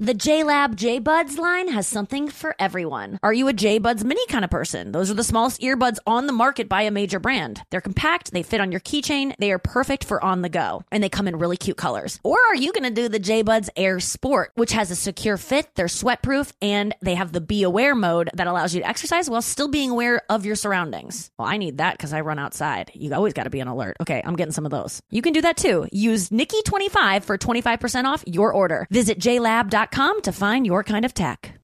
The JLab Buds line has something for everyone. Are you a J Buds mini kind of person? Those are the smallest earbuds on the market by a major brand. They're compact, they fit on your keychain, they are perfect for on the go, and they come in really cute colors. Or are you going to do the J Buds Air Sport, which has a secure fit, they're sweatproof, and they have the Be Aware mode that allows you to exercise while still being aware of your surroundings? Well, I need that because I run outside. You always got to be on alert. Okay, I'm getting some of those. You can do that too. Use Nikki25 for 25% off your order. Visit JLab.com to find your kind of tech.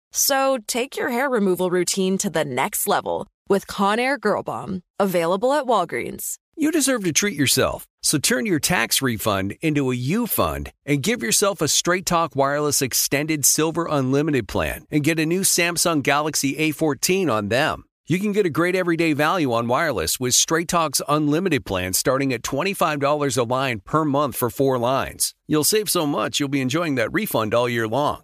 So take your hair removal routine to the next level with Conair Girl Bomb. Available at Walgreens. You deserve to treat yourself. So turn your tax refund into a U fund and give yourself a Straight Talk Wireless Extended Silver Unlimited plan and get a new Samsung Galaxy A14 on them. You can get a great everyday value on wireless with Straight Talk's unlimited plan starting at $25 a line per month for four lines. You'll save so much you'll be enjoying that refund all year long.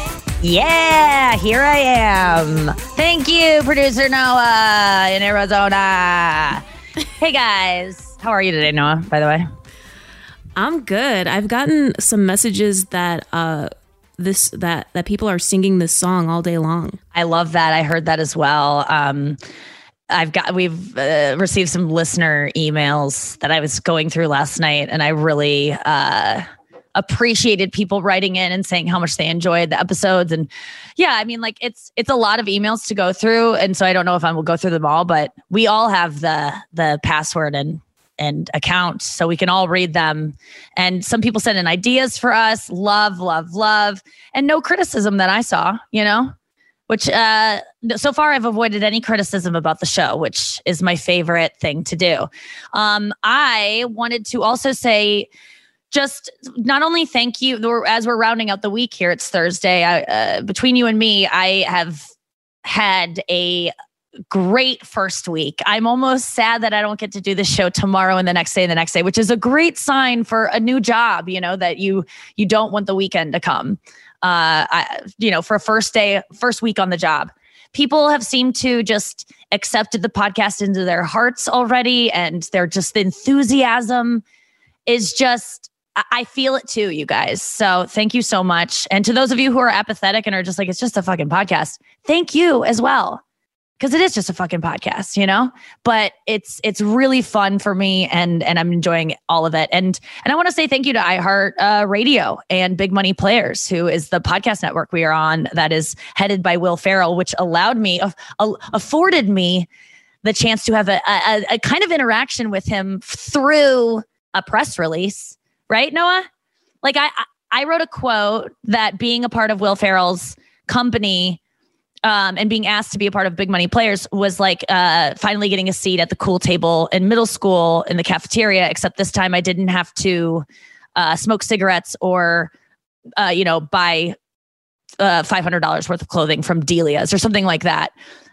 Yeah, here I am. Thank you, producer Noah in Arizona. hey guys, how are you today, Noah? By the way, I'm good. I've gotten some messages that uh this that that people are singing this song all day long. I love that. I heard that as well. Um, I've got we've uh, received some listener emails that I was going through last night, and I really uh, appreciated people writing in and saying how much they enjoyed the episodes. And yeah, I mean, like it's it's a lot of emails to go through, and so I don't know if I will go through them all, but we all have the the password and and account so we can all read them and some people send in ideas for us love love love and no criticism that i saw you know which uh, so far I've avoided any criticism about the show, which is my favorite thing to do. Um, I wanted to also say, just not only thank you as we're rounding out the week here. It's Thursday. I, uh, between you and me, I have had a great first week. I'm almost sad that I don't get to do the show tomorrow and the next day and the next day, which is a great sign for a new job. You know that you you don't want the weekend to come uh, I, you know, for a first day, first week on the job. People have seemed to just accepted the podcast into their hearts already, and they're just the enthusiasm is just. I feel it too, you guys. So thank you so much. And to those of you who are apathetic and are just like, it's just a fucking podcast, thank you as well because it is just a fucking podcast, you know. But it's it's really fun for me, and and I'm enjoying all of it. And and I want to say thank you to iHeart uh, Radio and Big Money Players, who is the podcast network we are on that is headed by Will Ferrell, which allowed me uh, afforded me the chance to have a, a, a kind of interaction with him through a press release, right, Noah? Like I I wrote a quote that being a part of Will Ferrell's company um, and being asked to be a part of Big Money Players was like uh, finally getting a seat at the cool table in middle school in the cafeteria. Except this time I didn't have to uh, smoke cigarettes or uh, you know buy uh, five hundred dollars worth of clothing from Delia's or something like that.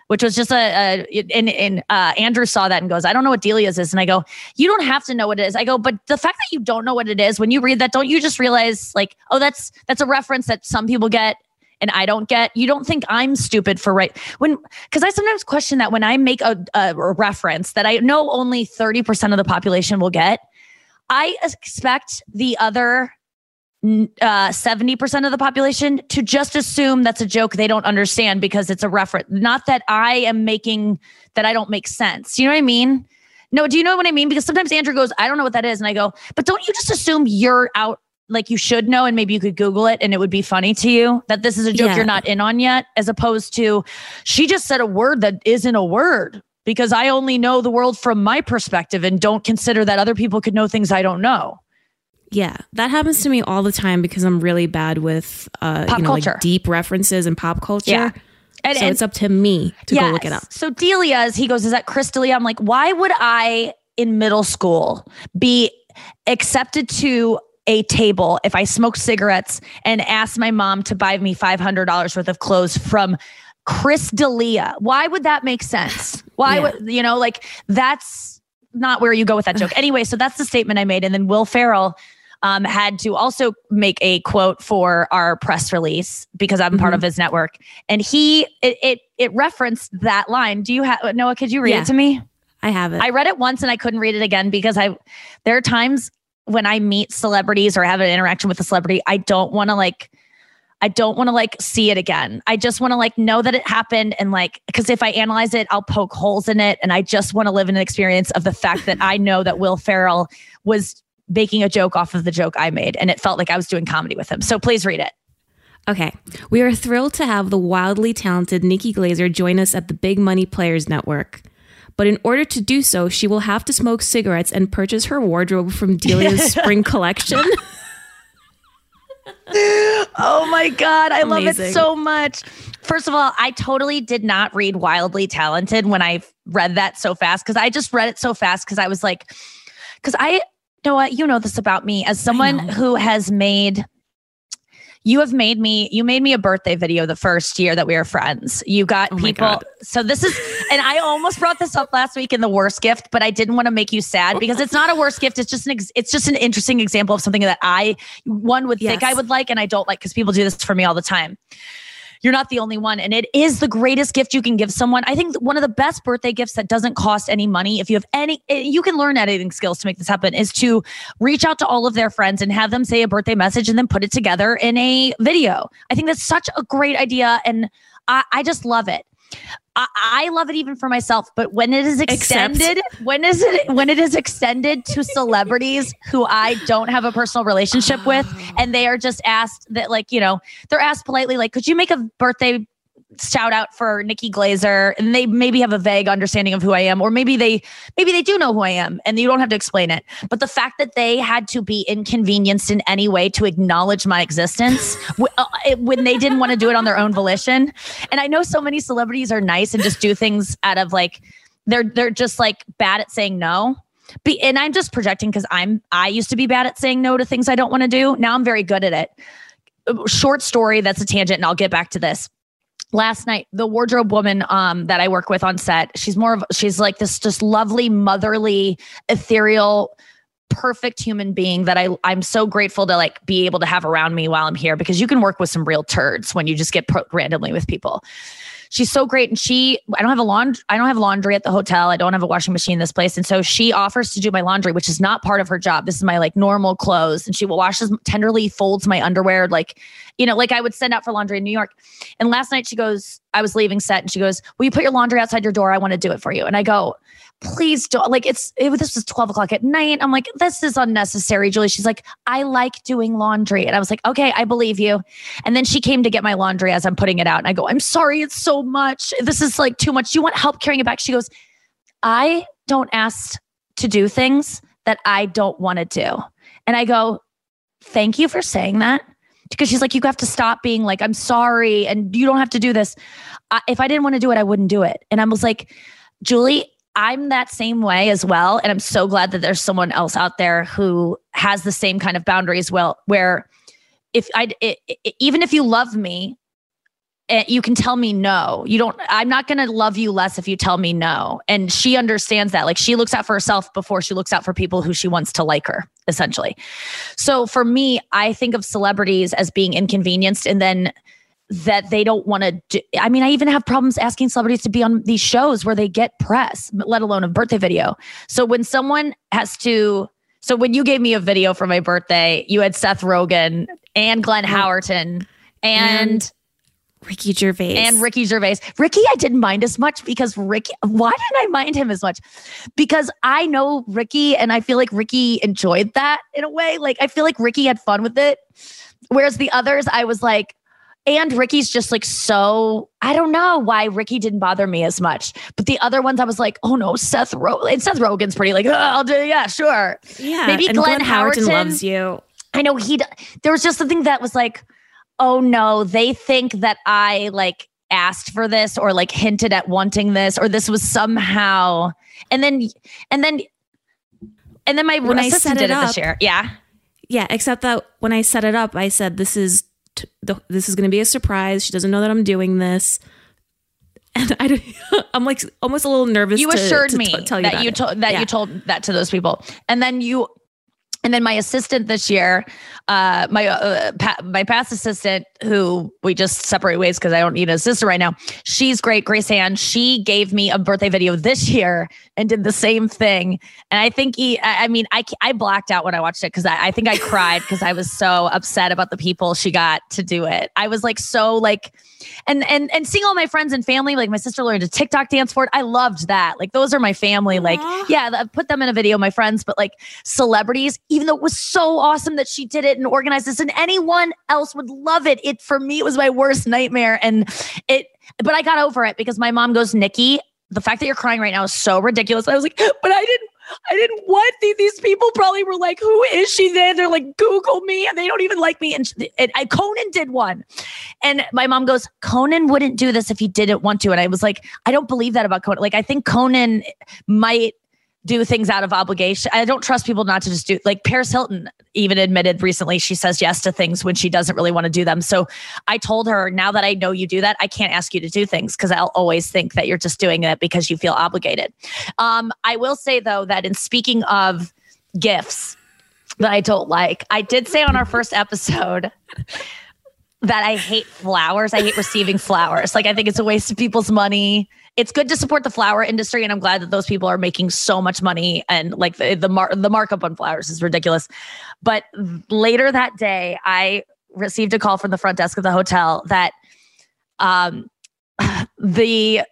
Which was just a, a and, and uh, Andrew saw that and goes, I don't know what Delia's is. And I go, You don't have to know what it is. I go, but the fact that you don't know what it is, when you read that, don't you just realize like, oh, that's that's a reference that some people get and I don't get. You don't think I'm stupid for right when because I sometimes question that when I make a, a reference that I know only 30% of the population will get, I expect the other uh, 70% of the population to just assume that's a joke they don't understand because it's a reference. Not that I am making that I don't make sense. You know what I mean? No, do you know what I mean? Because sometimes Andrew goes, I don't know what that is. And I go, but don't you just assume you're out like you should know and maybe you could google it and it would be funny to you that this is a joke Yeah. you're not in on yet as opposed to she just said a word that isn't a word because i only know the world from my perspective and don't consider that other people could know things i don't know Yeah, that happens to me all the time because I'm really bad with uh, Pop you know, culture. like deep references and pop culture. Yeah. And- so and- it's up to me to go look it up. So Delia's, he goes, Is that Chris D'Elia? I'm like, why would I in middle school be accepted to a table if I smoked cigarettes and asked my mom to buy me $500 worth of clothes from Chris D'Elia? Why would that make sense? Why Yeah. would, you know, like that's not where you go with that joke. anyway, so that's the statement I made. And then Will Ferrell um, had to also make a quote for our press release because I'm part Mhm. of his network, and he it it, it referenced that line. Do you have Noah? Could you read Yeah. it to me? I have it. I read it once and I couldn't read it again because I there are times when I meet celebrities or have an interaction with a celebrity, I don't want to like I don't want to like see it again. I just want to like know that it happened and like because if I analyze it, I'll poke holes in it and I just want to live in an experience of the fact that I know that Will Ferrell was making a joke off of the joke I made and it felt like I was doing comedy with him. So please read it. Okay. We are thrilled to have the wildly talented Nikki Glaser join us at the Big Money Players Network. But in order to do so, she will have to smoke cigarettes and purchase her wardrobe from Delia's spring collection. Oh my God. I love it so much. First of all, I totally did not read Wildly Talented when I read that so fast because I just read it so fast because I was like, because I what, you know this about me as someone who has made. You have made me, you made me a birthday video the first year that we were friends. You got Oh people. So this is, and I almost brought this up last week in the worst gift, but I didn't want to make you sad because it's not a worst gift. It's just an, ex, it's just an interesting example of something that I, one would think I would like and I don't like because people do this for me all the time. You're not the only one. And it is the greatest gift you can give someone. I think one of the best birthday gifts that doesn't cost any money, if you have any, eh, you can learn editing skills to make this happen, is to reach out to all of their friends and have them say a birthday message and then put it together in a video. I think that's such a great idea. And I, I just love it. I, I love it even for myself, but when it is Except- extended, when is it when it is extended to celebrities who I don't have a personal relationship with, ah. and they are just asked that, like, you know, they're asked politely, like, could you make a birthday shout out for Nikki Glaser? And they maybe have a vague understanding of who I am, or maybe they maybe they do know who I am, and you don't have to explain it. But the fact that they had to be inconvenienced in any way to acknowledge my existence uh, when they didn't want to do it on their own volition, and I know so many celebrities are nice and just do things out of like they're they're just like bad at saying no. Be, and I'm just projecting because I'm I used to be bad at saying no to things I don't want to do. Now I'm very good at it. Short story that's a tangent, and I'll get back to this. Last night, the wardrobe woman um, that I work with on set, she's more of she's like this just lovely, motherly, ethereal, perfect human being that I I'm so grateful to like be able to have around me while I'm here because you can work with some real turds when you just get put randomly with people she's so great. And she i don't have a laundry i don't have laundry at the hotel. I don't have a washing machine in this place. And so she offers to do my laundry which is not part of her job. This is my like normal clothes. And she will washes tenderly folds my underwear like you know like i would send out for laundry in new york. And last night she goes i was leaving set and she goes will you put your laundry outside your door i want to do it for you and i go please don't like it's it, this was 12 o'clock at night i'm like this is unnecessary julie she's like i like doing laundry and i was like okay i believe you and then she came to get my laundry as I'm putting it out. And I go, I'm sorry, it's so much. This is like too much. Do you want help carrying it back? She goes, I don't ask to do things that I don't want to do. And I go, Thank you for saying that because she's like, you have to stop being like, I'm sorry, and you don't have to do this. I, if I didn't want to do it, I wouldn't do it. And I was like, Julie, I'm that same way as well. And I'm so glad that there's someone else out there who has the same kind of boundaries. Well, where if I, even if you love me, eh, you can tell me no. You don't, I'm not going to love you less if you tell me no. And she understands that. Like she looks out for herself before she looks out for people who she wants to like her, essentially. So for me, I think of celebrities as being inconvenienced and then that they don't want to do. I mean, I even have problems asking celebrities to be on these shows where they get press, let alone a birthday video. So when someone has to, so when you gave me a video for my birthday, you had Seth Rogen and Glenn Howerton and And Ricky Gervais. and Ricky Gervais. Ricky, I didn't mind as much because Ricky, why didn't I mind him as much? Because I know Ricky and I feel like Ricky enjoyed that in a way. Like, I feel like Ricky had fun with it. Whereas the others, I was like, and Ricky's just like so, I don't know why Ricky didn't bother me as much. But the other ones, I was like, oh no, Seth Rogen. And Seth Rogen's pretty like, oh, I'll do, yeah, sure. yeah, maybe Glenn Glenn Howerton Howerton- loves you. I know he, there was just something that was like, oh no, they think that I like asked for this or like hinted at wanting this or this was somehow, and then, and then, and then my When I set it did it this up- year. Yeah. Yeah, except that when I set it up, I said this is t- the, this is going to be a surprise. She doesn't know that I'm doing this, and I don't- I'm like almost a little nervous. you to- assured to me t- tell you that you told that Yeah. you told that to those people and then you and then my assistant this year uh my uh, pa- my past assistant who we just separate ways because i don't need an assistant right now. She's great grace ann. She gave me a birthday video this year and did the same thing. And i think he i, I mean i i blacked out when i watched it because I, I think i cried because i was so upset about the people she got to do it. I was like so like and and and seeing all my friends and family like my sister learned a tiktok dance for it. I loved that. Like those are my family. Like yeah th- put them in a video my friends but like celebrities even though it was so awesome that she did it and organized this and anyone else would love it it for me it was my worst nightmare and it but i got over it because my mom goes nikki the fact that you're crying right now is so ridiculous i was like but i didn't I didn't what these, these people probably were like, who is she? Then they're like, Google me, and they don't even like me. And, and I, Conan did one, and my mom goes, Conan wouldn't do this if he didn't want to. And I was like, I don't believe that about Conan. Like, I think Conan might do things out of obligation. I don't trust people not to just do like Paris Hilton even admitted recently she says yes to things when she doesn't really want to do them. So I told her now that I know you do that, I can't ask you to do things because I'll always think that you're just doing it because you feel obligated. Um, I will say though that in speaking of gifts that I don't like, I did say on our first episode that I hate flowers. I hate receiving flowers. Like I think it's a waste of people's money. It's good to support the flower industry, and I'm glad that those people are making so much money. And like the the, mar- the markup on flowers is ridiculous. But later that day, I received a call from the front desk of the hotel that um, the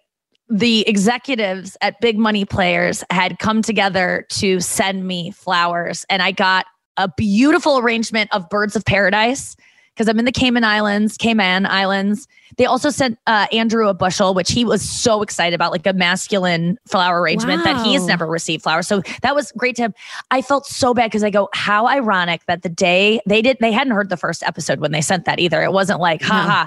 the executives at Big Money Players had come together to send me flowers, and I got a beautiful arrangement of birds of paradise because I'm in the Cayman Islands, Cayman Islands. They also sent uh, Andrew a bushel, which he was so excited about, like a masculine flower arrangement that he has never received flowers. So that was great to him. I felt so bad because I go, how ironic that the day they did, they hadn't heard the first episode when they sent that either. It wasn't like, haha.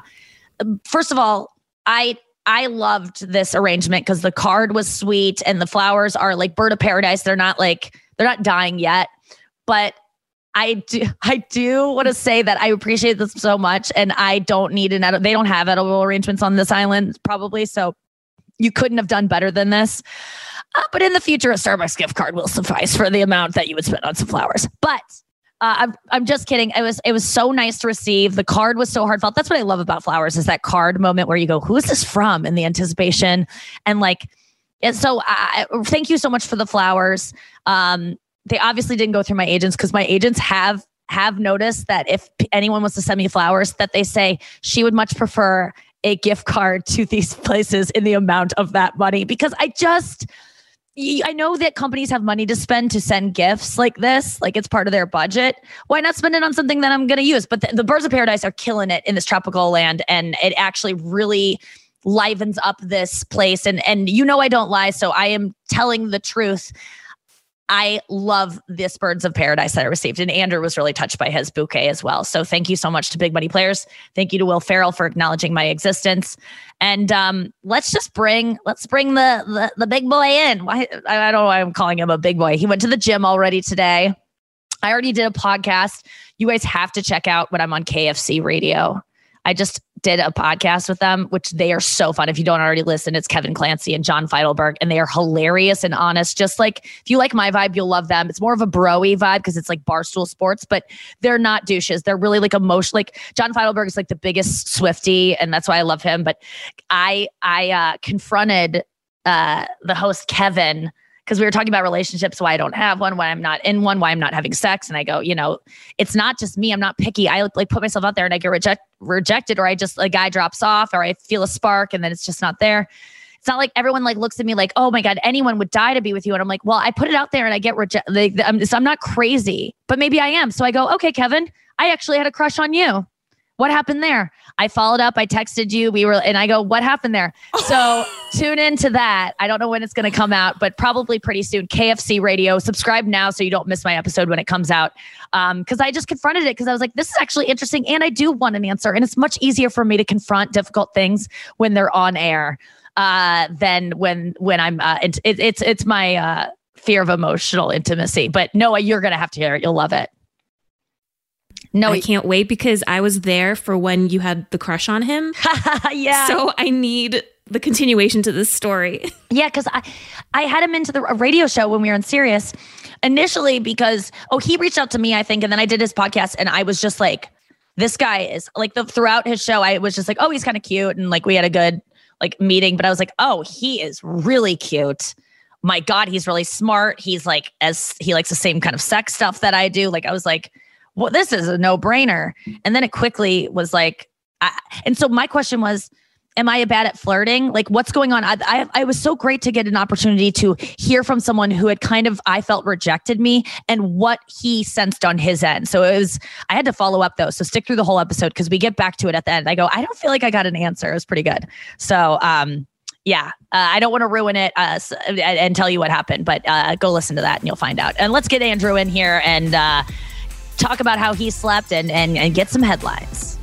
First of all, I I loved this arrangement because the card was sweet and the flowers are like bird of paradise. They're not like they're not dying yet, but I do I do want to say that I appreciate this so much, and I don't need an they don't have edible arrangements on this island probably, so you couldn't have done better than this. Uh, but in the future, a Starbucks gift card will suffice for the amount that you would spend on some flowers. But uh, I'm I'm just kidding. It was it was so nice to receive. The card was so heartfelt. That's what I love about flowers is that card moment where you go, "Who is this from?" in the anticipation and like. And so, I thank you so much for the flowers. Um, they obviously didn't go through my agents because my agents have have noticed that if anyone wants to send me flowers, that they say she would much prefer a gift card to these places in the amount of that money because I just I know that companies have money to spend to send gifts like this, like it's part of their budget. Why not spend it on something that I'm going to use? But the, the birds of paradise are killing it in this tropical land, and it actually really livens up this place. And and you know I don't lie, so I am telling the truth. I love this Birds of Paradise that I received. And Andrew was really touched by his bouquet as well. So thank you so much to Big Money Players. Thank you to Will Ferrell for acknowledging my existence. And um, let's just bring let's bring the, the the big boy in. Why I don't know why I'm calling him a big boy. He went to the gym already today. I already did a podcast. You guys have to check out when I'm on KFC radio. I just did a podcast with them, which they are so fun. If you don't already listen, it's Kevin Clancy and John Feitelberg, and they are hilarious and honest. Just like if you like my vibe, you'll love them. It's more of a broy vibe because it's like barstool sports, but they're not douches. They're really like emotional. Like John Feitelberg is like the biggest Swifty, and that's why I love him. But I I uh, confronted uh, the host Kevin because we were talking about relationships, why I don't have one, why I'm not in one, why I'm not having sex. And I go, you know, it's not just me. I'm not picky. I like put myself out there and I get reject, rejected, or I just a guy drops off, or I feel a spark and then it's just not there. It's not like everyone like looks at me like, oh my god, anyone would die to be with you, and I'm like, well, I put it out there and I get rejected. Like, so I'm not crazy, but maybe I am. So I go, okay, Kevin, I actually had a crush on you. What happened there? I followed up. I texted you. We were, and I go, what happened there? So tune into that. I don't know when it's going to come out, but probably pretty soon. KFC Radio. Subscribe now so you don't miss my episode when it comes out. Um, because I just confronted it because I was like, this is actually interesting, and I do want an answer, and it's much easier for me to confront difficult things when they're on air uh, than when when I'm. Uh, it, it, it's it's my uh, fear of emotional intimacy. But Noah, you're gonna have to hear it. You'll love it. No, I can't wait because I was there for when you had the crush on him. yeah. So I need the continuation to this story. Yeah, because I I had him into the a radio show when we were in Sirius initially because oh he reached out to me I think and then I did his podcast and I was just like this guy is like the throughout his show I was just like oh he's kind of cute and like we had a good like meeting but I was like oh he is really cute. My God, he's really smart. He's like as he likes the same kind of sex stuff that I do. Like I was like, well, this is a no brainer. And then it quickly was like, I, and so my question was, am I bad at flirting? Like, what's going on? I, I, I was so great to get an opportunity to hear from someone who had kind of, I felt rejected me and what he sensed on his end. So it was, I had to follow up though. So stick through the whole episode because we get back to it at the end. I go, I don't feel like I got an answer. It was pretty good. So, um, yeah, uh, I don't want to ruin it uh, and, and tell you what happened, but uh, go listen to that and you'll find out. And let's get Andrew in here and uh, talk about how he slept and, and, and get some headlines.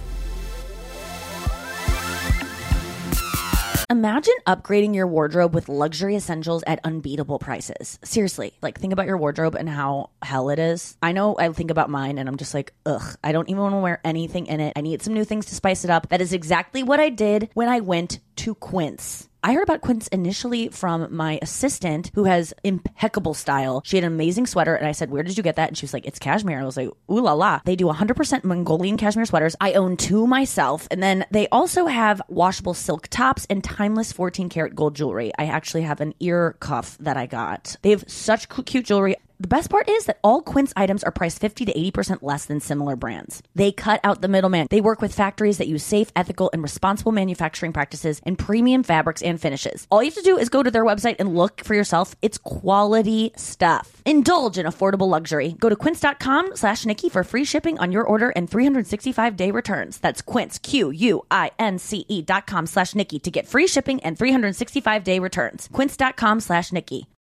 Imagine upgrading your wardrobe with luxury essentials at unbeatable prices. Seriously, like think about your wardrobe and how hell it is. I know I think about mine and I'm just like, ugh, I don't even want to wear anything in it. I need some new things to spice it up. That is exactly what I did when I went to Quince. I heard about Quince initially from my assistant who has impeccable style. She had an amazing sweater and I said, Where did you get that? And she was like, It's cashmere. I was like, Ooh la la. They do 100% Mongolian cashmere sweaters. I own two myself. And then they also have washable silk tops and timeless 14 karat gold jewelry. I actually have an ear cuff that I got. They have such cute jewelry. The best part is that all Quince items are priced 50 to 80% less than similar brands. They cut out the middleman. They work with factories that use safe, ethical, and responsible manufacturing practices and premium fabrics and finishes. All you have to do is go to their website and look for yourself. It's quality stuff. Indulge in affordable luxury. Go to quince.com slash Nikki for free shipping on your order and 365 day returns. That's quince, Q-U-I-N-C-E dot com slash Nikki to get free shipping and 365 day returns. Quince.com slash Nikki.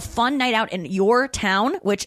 fun night out in your town, which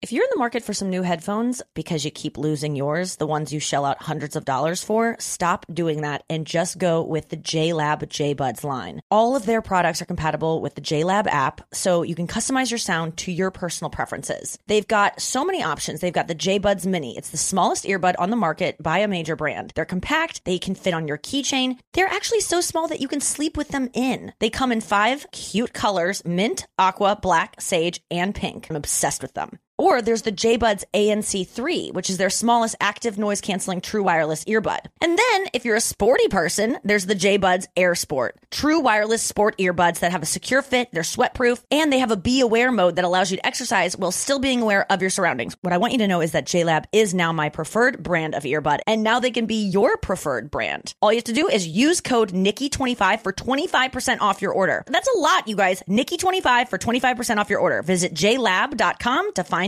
If you're in the market for some new headphones because you keep losing yours, the ones you shell out hundreds of dollars for, stop doing that and just go with the JLab JBuds line. All of their products are compatible with the JLab app, so you can customize your sound to your personal preferences. They've got so many options. They've got the JBuds Mini. It's the smallest earbud on the market by a major brand. They're compact, they can fit on your keychain. They're actually so small that you can sleep with them in. They come in five cute colors mint, aqua, black, sage, and pink. I'm obsessed with them. Or there's the JBuds ANC3, which is their smallest active noise canceling true wireless earbud. And then if you're a sporty person, there's the JBuds Air Sport, true wireless sport earbuds that have a secure fit, they're sweat proof, and they have a be aware mode that allows you to exercise while still being aware of your surroundings. What I want you to know is that JLab is now my preferred brand of earbud, and now they can be your preferred brand. All you have to do is use code Nikki25 for 25% off your order. That's a lot, you guys. Nikki25 for 25% off your order. Visit jlab.com to find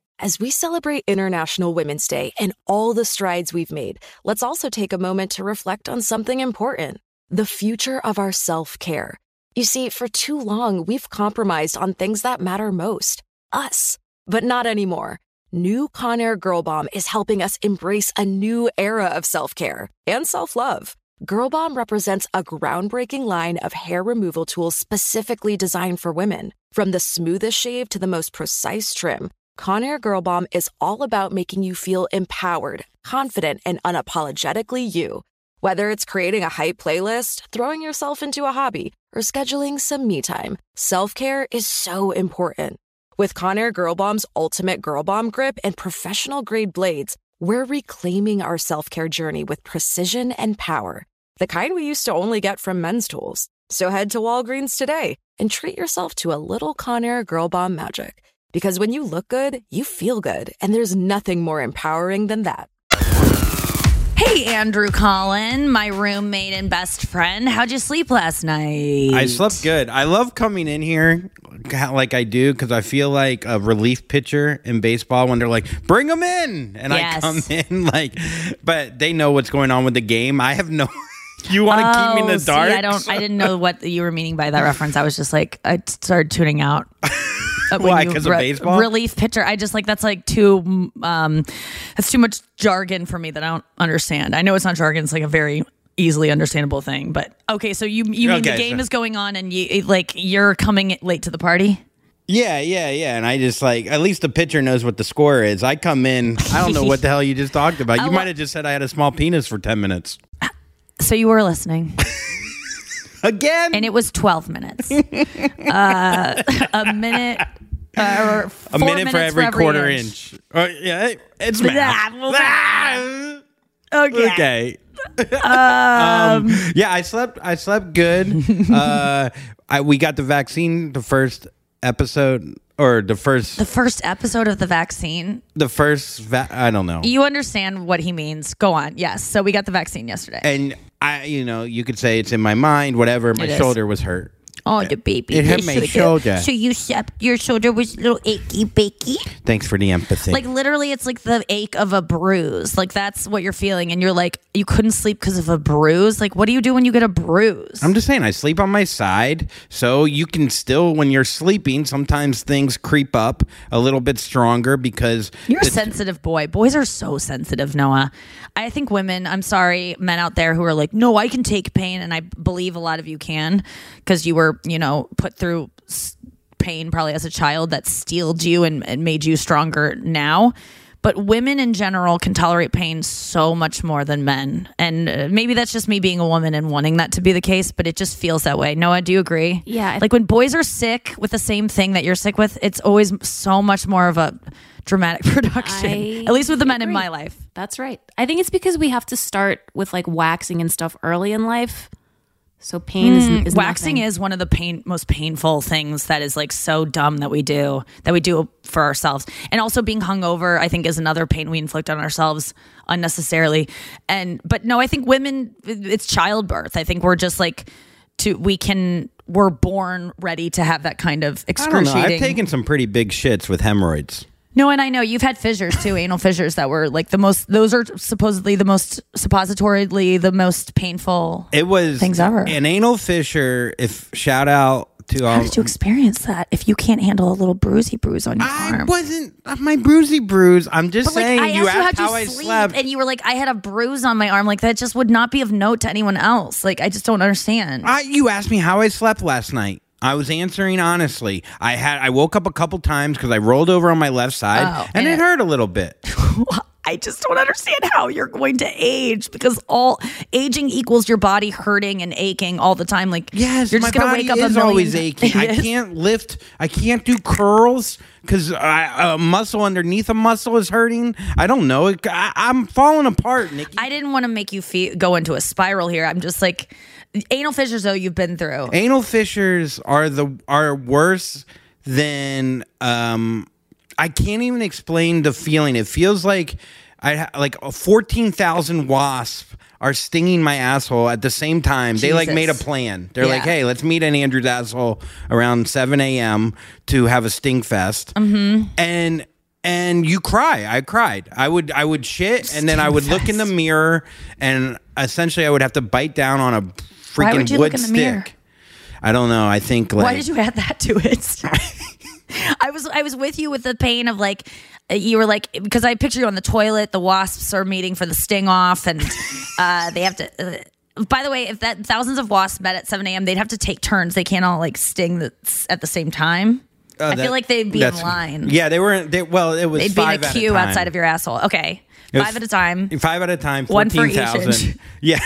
As we celebrate International Women's Day and all the strides we've made, let's also take a moment to reflect on something important the future of our self care. You see, for too long, we've compromised on things that matter most us. But not anymore. New Conair Girl Bomb is helping us embrace a new era of self care and self love. Girl Bomb represents a groundbreaking line of hair removal tools specifically designed for women. From the smoothest shave to the most precise trim, Conair Girl Bomb is all about making you feel empowered, confident, and unapologetically you. Whether it's creating a hype playlist, throwing yourself into a hobby, or scheduling some me time, self care is so important. With Conair Girl Bomb's ultimate Girl Bomb grip and professional grade blades, we're reclaiming our self care journey with precision and power. The kind we used to only get from men's tools. So head to Walgreens today and treat yourself to a little Conair Girl Bomb magic. Because when you look good, you feel good, and there's nothing more empowering than that. Hey, Andrew Collin, my roommate and best friend. How'd you sleep last night? I slept good. I love coming in here like I do because I feel like a relief pitcher in baseball when they're like, "Bring them in," and Yes. I come in like, but they know what's going on with the game. I have no. you want to keep me in Oh, the see, dark? I don't. I didn't know what you were meaning by that reference. I was just like, I started tuning out. Why, you 'cause of baseball? Relief pitcher. I just like that's like too. Um, that's too much jargon for me that I don't understand. I know it's not jargon. It's like a very easily understandable thing. But okay, so you you mean the game so- is going on and you like you're coming late to the party? Yeah, yeah, yeah. And I just like at least the pitcher knows what the score is. I come in. I don't know what the hell you just talked about. You might have just said I had a small penis for ten minutes. So you were listening, Again, and it was twelve minutes. uh, a minute. Uh, or a minute for minutes every, quarter inch. Oh, yeah, it- it's math. Ah! Okay. okay. um, yeah, I slept. I slept good. uh, I we got the vaccine the first episode or the first The first episode of the vaccine. the first. Va- I don't know. You understand what he means. Go on. Yes. So we got the vaccine yesterday. And I, you know, you could say it's in my mind. Whatever. My It is. shoulder was hurt. Oh, the baby. It the my shoulder. So you slept. Your shoulder was a little achy, bakey. Thanks for the empathy. Like literally, it's like the ache of a bruise. Like that's what you're feeling, and you're like, you couldn't sleep because of a bruise. Like, what do you do when you get a bruise? I'm just saying, I sleep on my side, so you can still, when you're sleeping, sometimes things creep up a little bit stronger because You're a sensitive boy. Boys are so sensitive, Noah. I think women, I'm sorry, men out there who are like, no, I can take pain. And I believe a lot of you can because you were, you know, put through pain probably as a child that steeled you and, and made you stronger now. But women in general can tolerate pain so much more than men. And uh, maybe that's just me being a woman and wanting that to be the case, but it just feels that way. Noah, do you agree? Yeah, Like when boys are sick with the same thing that you're sick with, it's always so much more of a dramatic production. I At least with the men in my life. That's right. I think it's because we have to start with like waxing and stuff early in life. So pain is, hmm. is waxing nothing. is one of the pain most painful things that is like so dumb that we do that we do for ourselves and also being hungover i think is another pain we inflict on ourselves unnecessarily and but no i think women it's childbirth i think we're just like to we can we're born ready to have that kind of I don't know. excruciating I've taken some pretty big shits with hemorrhoids. No and i know you've had fissures too anal fissures that were like the most those are supposedly the most suppositorily the most painful It was Things ever. an anal fissure. If shout out to how all. did you experience that if you can't handle a little bruisey bruise on your I arm I wasn't my bruisey bruise. I'm just But like saying. I you asked you how'd how you I sleep, slept. and you were like, I had a bruise on my arm. Like that just would not be of note to anyone else. Like I just don't understand. I, you asked me how I slept last night. I was answering honestly. I had I woke up a couple times because I rolled over on my left side Oh, and, and it it- hurt a little bit. I just don't understand how you're going to age because all aging equals your body hurting and aching all the time. Like Yes, you're just gonna wake up is a always aching. I can't lift. I can't do curls because a muscle underneath a muscle is hurting. I don't know. I, I'm falling apart, Nikki. I didn't want to make you feel go into a spiral here. I'm just like anal fissures though you've been through. Anal fissures are the are worse than um. I can't even explain the feeling. It feels like I like fourteen thousand wasps are stinging my asshole at the same time. They like made a plan. They're like, "Hey, let's meet at Andrew's asshole around seven a.m. to have a sting fest." Mm-hmm. And and you cry. I cried. I would I would shit, and then I would look in the mirror, and essentially I would have to bite down on a freaking Why would you wood look in the stick. mirror? I don't know. I think like Why did you add that to it? I was I was with you with the pain of like uh, you were like because I picture you on the toilet. The wasps are meeting for the sting off, and uh, they have to. Uh, by the way, if that thousands of wasps met at seven a.m., they'd have to take turns. They can't all like sting the, at the same time. Uh, I that- feel like they'd be in that's- line. Yeah, they weren't. They, well, it was they'd be in five a at queue time. outside of your asshole. Okay, It was five at a time. Five at a time. One for Fourteen each thousand. Yeah.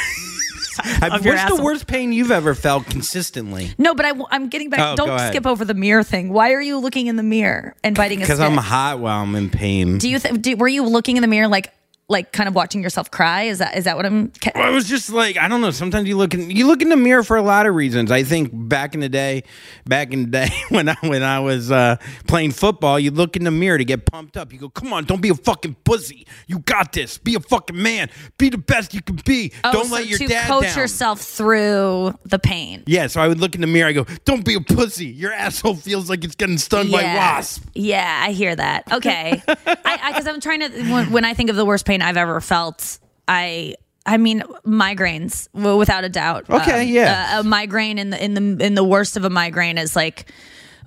What's the worst pain you've ever felt consistently? No, but I, am getting back. Oh, don't skip over the mirror thing. Why are you looking in the mirror and biting a Because? I'm hot while I'm in pain. Do you were you looking in the mirror like like kind of watching yourself cry? Is that is that what I'm? Ca- I was just like I don't know. Sometimes you look in you look in the mirror for a lot of reasons. I think back in the day, back in the day when I when I was uh, playing football, you look in the mirror to get pumped up. You go, "Come on, don't be a fucking pussy. You got this. Be a fucking man. Be the best you can be. Oh, don't so let your to dad coach down." yourself through the pain. Yeah, so I would look in the mirror. I go, "Don't be a pussy. Your asshole feels like it's getting stung by wasp." Yeah, I hear that. Okay, I because I'm trying to when, when I think of the worst pain I've ever felt, I. I mean migraines, well, without a doubt. Okay, Um, yeah. a, a migraine in the in the in the worst of a migraine is like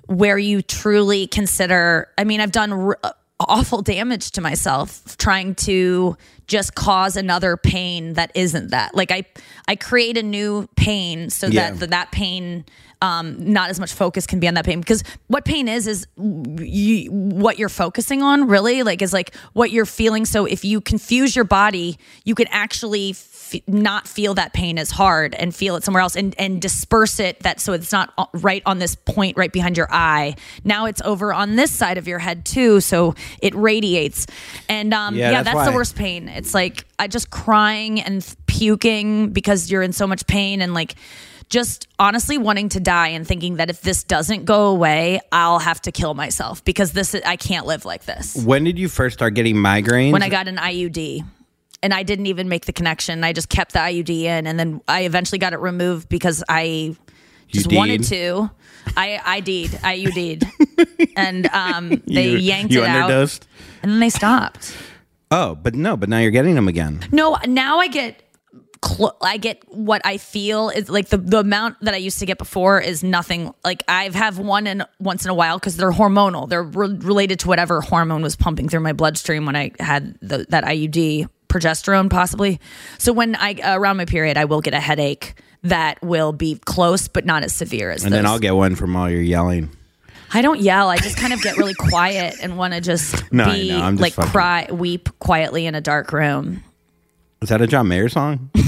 where you truly consider. I mean, I've done r- awful damage to myself trying to just cause another pain that isn't that. Like I I create a new pain so Yeah. that that pain um, not as much focus can be on that pain because what pain is is you, what you're focusing on really like is like what you're feeling so if you confuse your body you can actually f- not feel that pain as hard and feel it somewhere else and and disperse it that so it's not right on this point right behind your eye. Now it's over on this side of your head too so it radiates. And um Yeah, yeah, that's that's, the worst pain. It's like i just crying and puking because you're in so much pain and like just honestly wanting to die and thinking that if this doesn't go away, I'll have to kill myself because this I can't live like this. When did you first start getting migraines? When I got an IUD and I didn't even make the connection, I just kept the IUD in and then I eventually got it removed because I just wanted to. I I did IUD'd and um they you, yanked you it out and then they stopped. Oh, but no, but now you're getting them again. No, now I get cl- I get what I feel is like the the amount that I used to get before is nothing. Like I've have one in once in a while because they're hormonal. They're re- related to whatever hormone was pumping through my bloodstream when I had the, that IUD, progesterone possibly. So when I around my period, I will get a headache that will be close but not as severe as And then. I'll get one from all your yelling. I don't yell. I just kind of get really quiet and want to just No, be. I'm just like fucking- cry, weep quietly in a dark room. Is that a John Mayer song?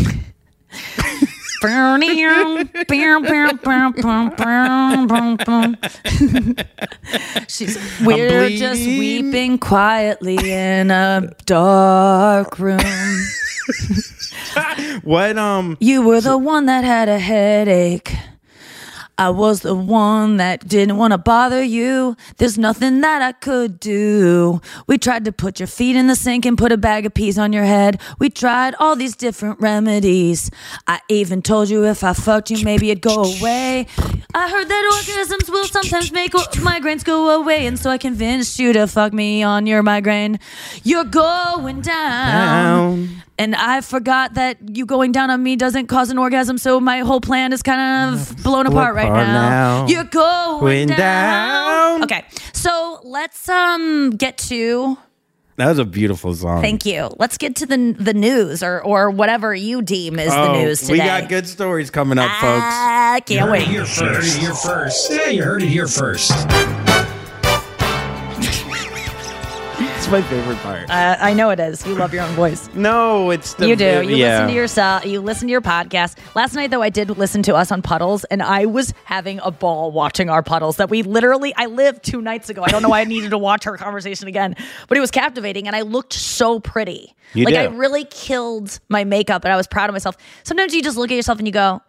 She's we're just weeping quietly in a dark room. what um You were the one that had a headache. I was the one that didn't want to bother you. There's nothing that I could do. We tried to put your feet in the sink and put a bag of peas on your head. We tried all these different remedies. I even told you if I fucked you, maybe it'd go away. I heard that orgasms will sometimes make migraines go away, and so I convinced you to fuck me on your migraine. You're going down. down. And I forgot that you going down on me doesn't cause an orgasm, so my whole plan is kind of blown apart right now. now. You're going Going down. down. Okay, so let's um get to. That was a beautiful song. Thank you. Let's get to the the news or or whatever you deem is the Oh, news today. We got good stories coming up, folks. I can't heard wait. it here first. You heard it here first. Yeah, you heard it here first. My favorite part. Uh, I know it is. You love your own voice. no, it's the you do. You yeah. listen to yourself. You listen to your podcast. Last night, though, I did listen to us on Puddles, and I was having a ball watching our Puddles. That we literally, I lived two nights ago. I don't know why I needed to watch our conversation again, but it was captivating, and I looked so pretty. You like do. I really killed my makeup, and I was proud of myself. Sometimes you just look at yourself and you go.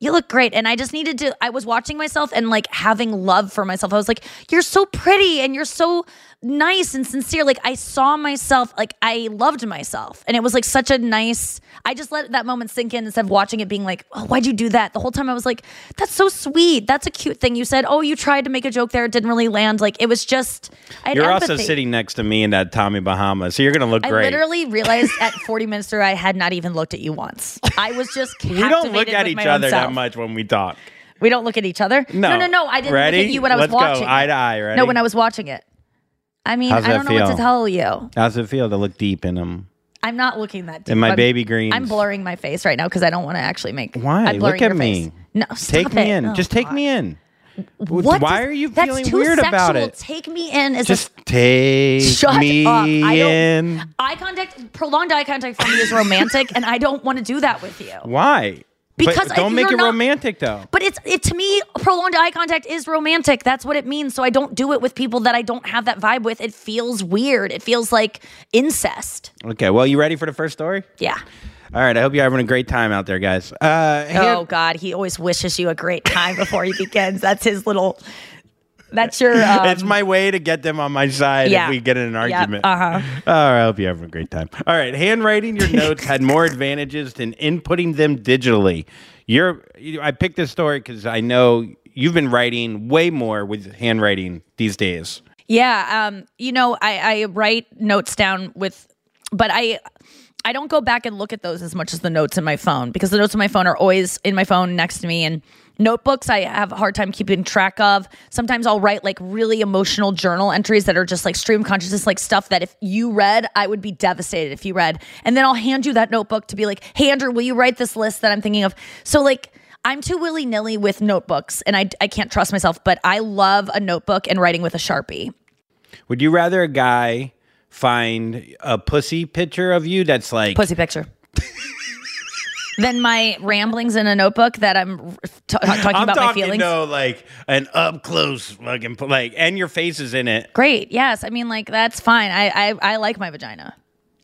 You look great. And I just needed to, I was watching myself and like having love for myself. I was like, you're so pretty and you're so nice and sincere. Like I saw myself, like I loved myself. And it was like such a nice, I just let that moment sink in instead of watching it being like, oh, why'd you do that? The whole time I was like, that's so sweet. That's a cute thing. You said, oh, you tried to make a joke there. It didn't really land. Like it was just, I You're empathy. also sitting next to me in that Tommy Bahama, so you're gonna look I great. I literally realized at 40 minutes through, I had not even looked at you once. I was just we don't look at each other that much when we talk. We don't look at each other. No. no, no. no. I didn't Ready? look at you when I was Let's go. watching. Eye it. to eye. Ready? No, when I was watching it. I mean, How's I don't know what to feel? tell you. How's it feel to look deep in them? I'm not looking that deep. In my I'm- baby greens. I'm blurring my face right now because I don't want to actually make. Why? I'm blurring Look at your me. face. No, stop Take me it. in. Oh, Just take God. me in. What Why does- are you that's feeling too weird about sexual. it? Take me in is Just a take Shut me up. I don't- in. eye contact. Prolonged eye contact for me is romantic, and I don't want to do that with you. Why? Because but don't make it not- romantic though. But it's it to me prolonged eye contact is romantic. That's what it means. So I don't do it with people that I don't have that vibe with. It feels weird. It feels like incest. Okay, well, you ready for the first story? Yeah. All right, I hope you're having a great time out there, guys. Uh, Oh God, he always wishes you a great time before he begins. That's his little. That's your. Um, it's my way to get them on my side yeah. if we get in an argument. Uh huh. All right, I hope you're having a great time. All right, handwriting your notes had more advantages than inputting them digitally. You're, you, I picked this story because I know you've been writing way more with handwriting these days. Yeah. Um. You know, I I write notes down with, but I. I don't go back and look at those as much as the notes in my phone because the notes in my phone are always in my phone next to me and notebooks I have a hard time keeping track of. Sometimes I'll write like really emotional journal entries that are just like stream consciousness, like stuff that if you read, I would be devastated if you read. And then I'll hand you that notebook to be like, hey, Andrew, will you write this list that I'm thinking of? So, like, I'm too willy nilly with notebooks and I, I can't trust myself, but I love a notebook and writing with a Sharpie. Would you rather a guy find a pussy picture of you that's like Pussy picture. Than my ramblings in a notebook that I'm t- talking I'm about my talking feelings. no like an up close fucking like and your face is in it. Great. Yes. I mean, like that's fine. I I, I like my vagina.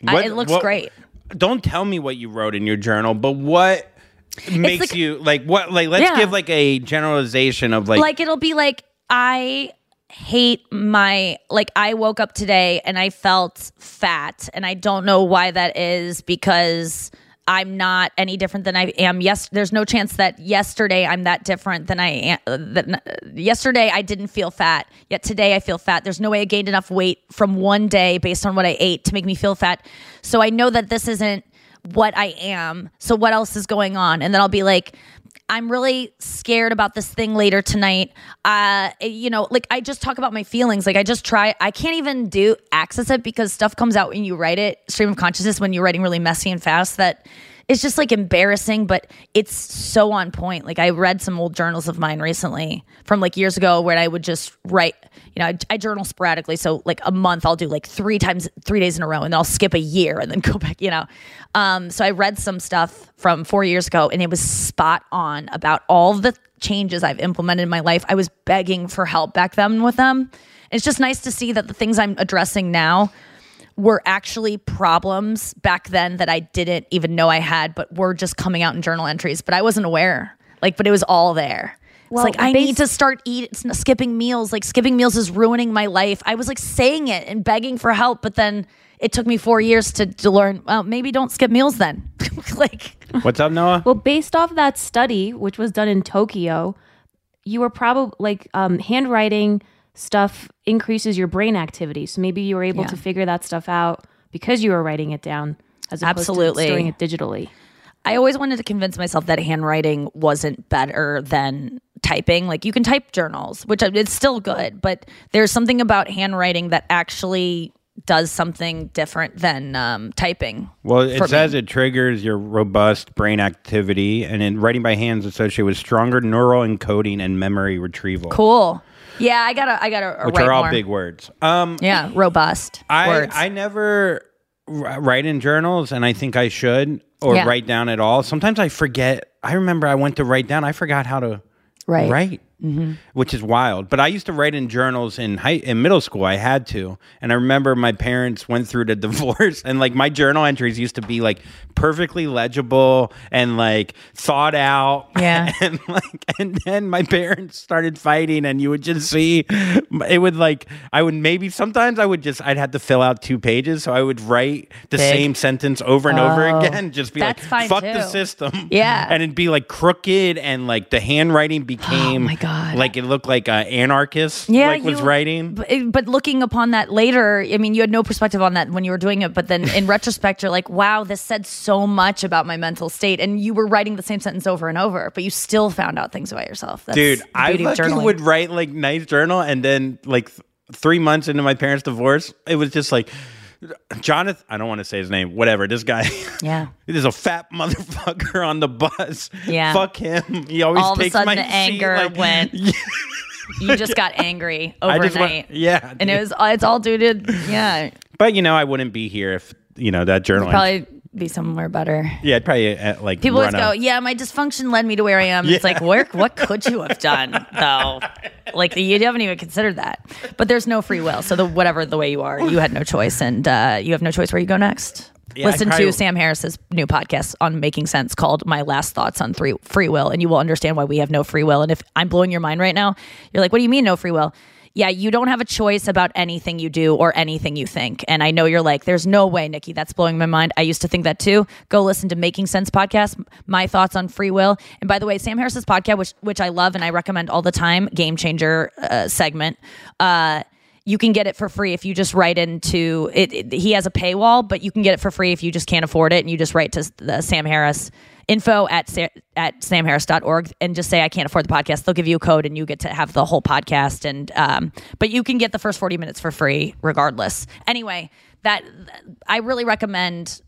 I, it looks what- great. Don't tell me what you wrote in your journal, but what makes like- you like what like let's Yeah. give like a generalization of like, Like, it'll be like I hate my like I woke up today and I felt fat and I don't know why that is because I'm not any different than I am. Yes, there's no chance that yesterday I'm that different than I am. That yesterday I didn't feel fat, yet today I feel fat. There's no way I gained enough weight from one day based on what I ate to make me feel fat. So I know that this isn't what I am. So what else is going on? And then I'll be like, I'm really scared about this thing later tonight. Uh, you know, like I just talk about my feelings. Like I just try. I can't even do access it because stuff comes out when you write it. Stream of consciousness when you're writing really messy and fast. That it's just like embarrassing, but it's so on point. Like I read some old journals of mine recently from like years ago where I would just write. You know, I, I journal sporadically, so like a month I'll do like three times, three days in a row, and then I'll skip a year and then go back. You know, um, so I read some stuff from four years ago, and it was spot on about all the changes I've implemented in my life. I was begging for help back then with them. It's just nice to see that the things I'm addressing now were actually problems back then that I didn't even know I had, but were just coming out in journal entries, but I wasn't aware. Like, but it was all there. Well, it's like I bas- need to start eat skipping meals. Like skipping meals is ruining my life. I was like saying it and begging for help, but then it took me four years to, to learn. Well, maybe don't skip meals then. like What's up, Noah? Well, based off that study, which was done in Tokyo, you were probably like um, handwriting stuff increases your brain activity. So maybe you were able Yeah. to figure that stuff out because you were writing it down as opposed Absolutely. to storing it digitally. I always wanted to convince myself that handwriting wasn't better than typing. Like you can type journals, which it's still good, but there's something about handwriting that actually does something different than um, typing. Well, it says me. it triggers your robust brain activity, and in writing by hand is associated with stronger neural encoding and memory retrieval. cool. Yeah, I gotta, I gotta Which write are all more. big words. Um, Yeah, robust I words. I never write in journals, and I think I should or Yeah. write down at all. Sometimes I forget. I remember I went to write down. I forgot how to Right. write, which is wild. But I used to write in journals in high in middle school. I had to, and I remember my parents went through the divorce, and like my journal entries used to be like perfectly legible and like thought out. Yeah. and like and then my parents started fighting, and you would just see it would like I would maybe sometimes I would just I'd have to fill out two pages, so I would write the Big. same sentence over and over Oh. again, just be like fuck the system, Yeah. and it'd be like crooked and like the handwriting became Oh God. like it looked like an anarchist yeah, like was you- writing. But, but looking upon that later, I mean, you had no perspective on that when you were doing it. But then in retrospect, you're like, wow, this said so much about my mental state. And you were writing the same sentence over and over, but you still found out things about yourself. That's Dude, I fucking would write like nice journal and then like th- three months into my parents' divorce, it was just like Jonathan, I don't want to say his name, whatever. This guy, Yeah. there's a fat motherfucker on the bus. Yeah. fuck him. He always All of a takes sudden, my the seat, anger like- went. you just got angry overnight. yeah, and it was it's all due to yeah. But you know, I wouldn't be here if you know that journal. Probably be somewhere better. yeah, I'd probably uh, like People always go, out. "Yeah, my dysfunction led me to where I am." It's like, where? What could you have done though? Like you haven't even considered that. But there's no free will. So the whatever the way you are, you had no choice, and uh, you have no choice where you go next. Yeah, Listen probably- to Sam Harris's new podcast on Making Sense called "My Last Thoughts on Three Free Will," and you will understand why we have no free will. And if I'm blowing your mind right now, you're like, "What do you mean no free will?" Yeah, you don't have a choice about anything you do or anything you think. And I know you're like, there's no way, Nikki, that's blowing my mind. I used to think that too. Go listen to Making Sense podcast, my thoughts on free will. And by the way, Sam Harris's podcast, which which I love and I recommend all the time, Game Changer uh, segment. Uh, you can get it for free if you just write into it, it- He has a paywall, but you can get it for free if you just can't afford it and you just write to the Sam Harris info at sa- at samharris.org and just say I can't afford the podcast. They'll give you a code and you get to have the whole podcast and um but you can get the first 40 minutes for free regardless. Anyway, that I really recommend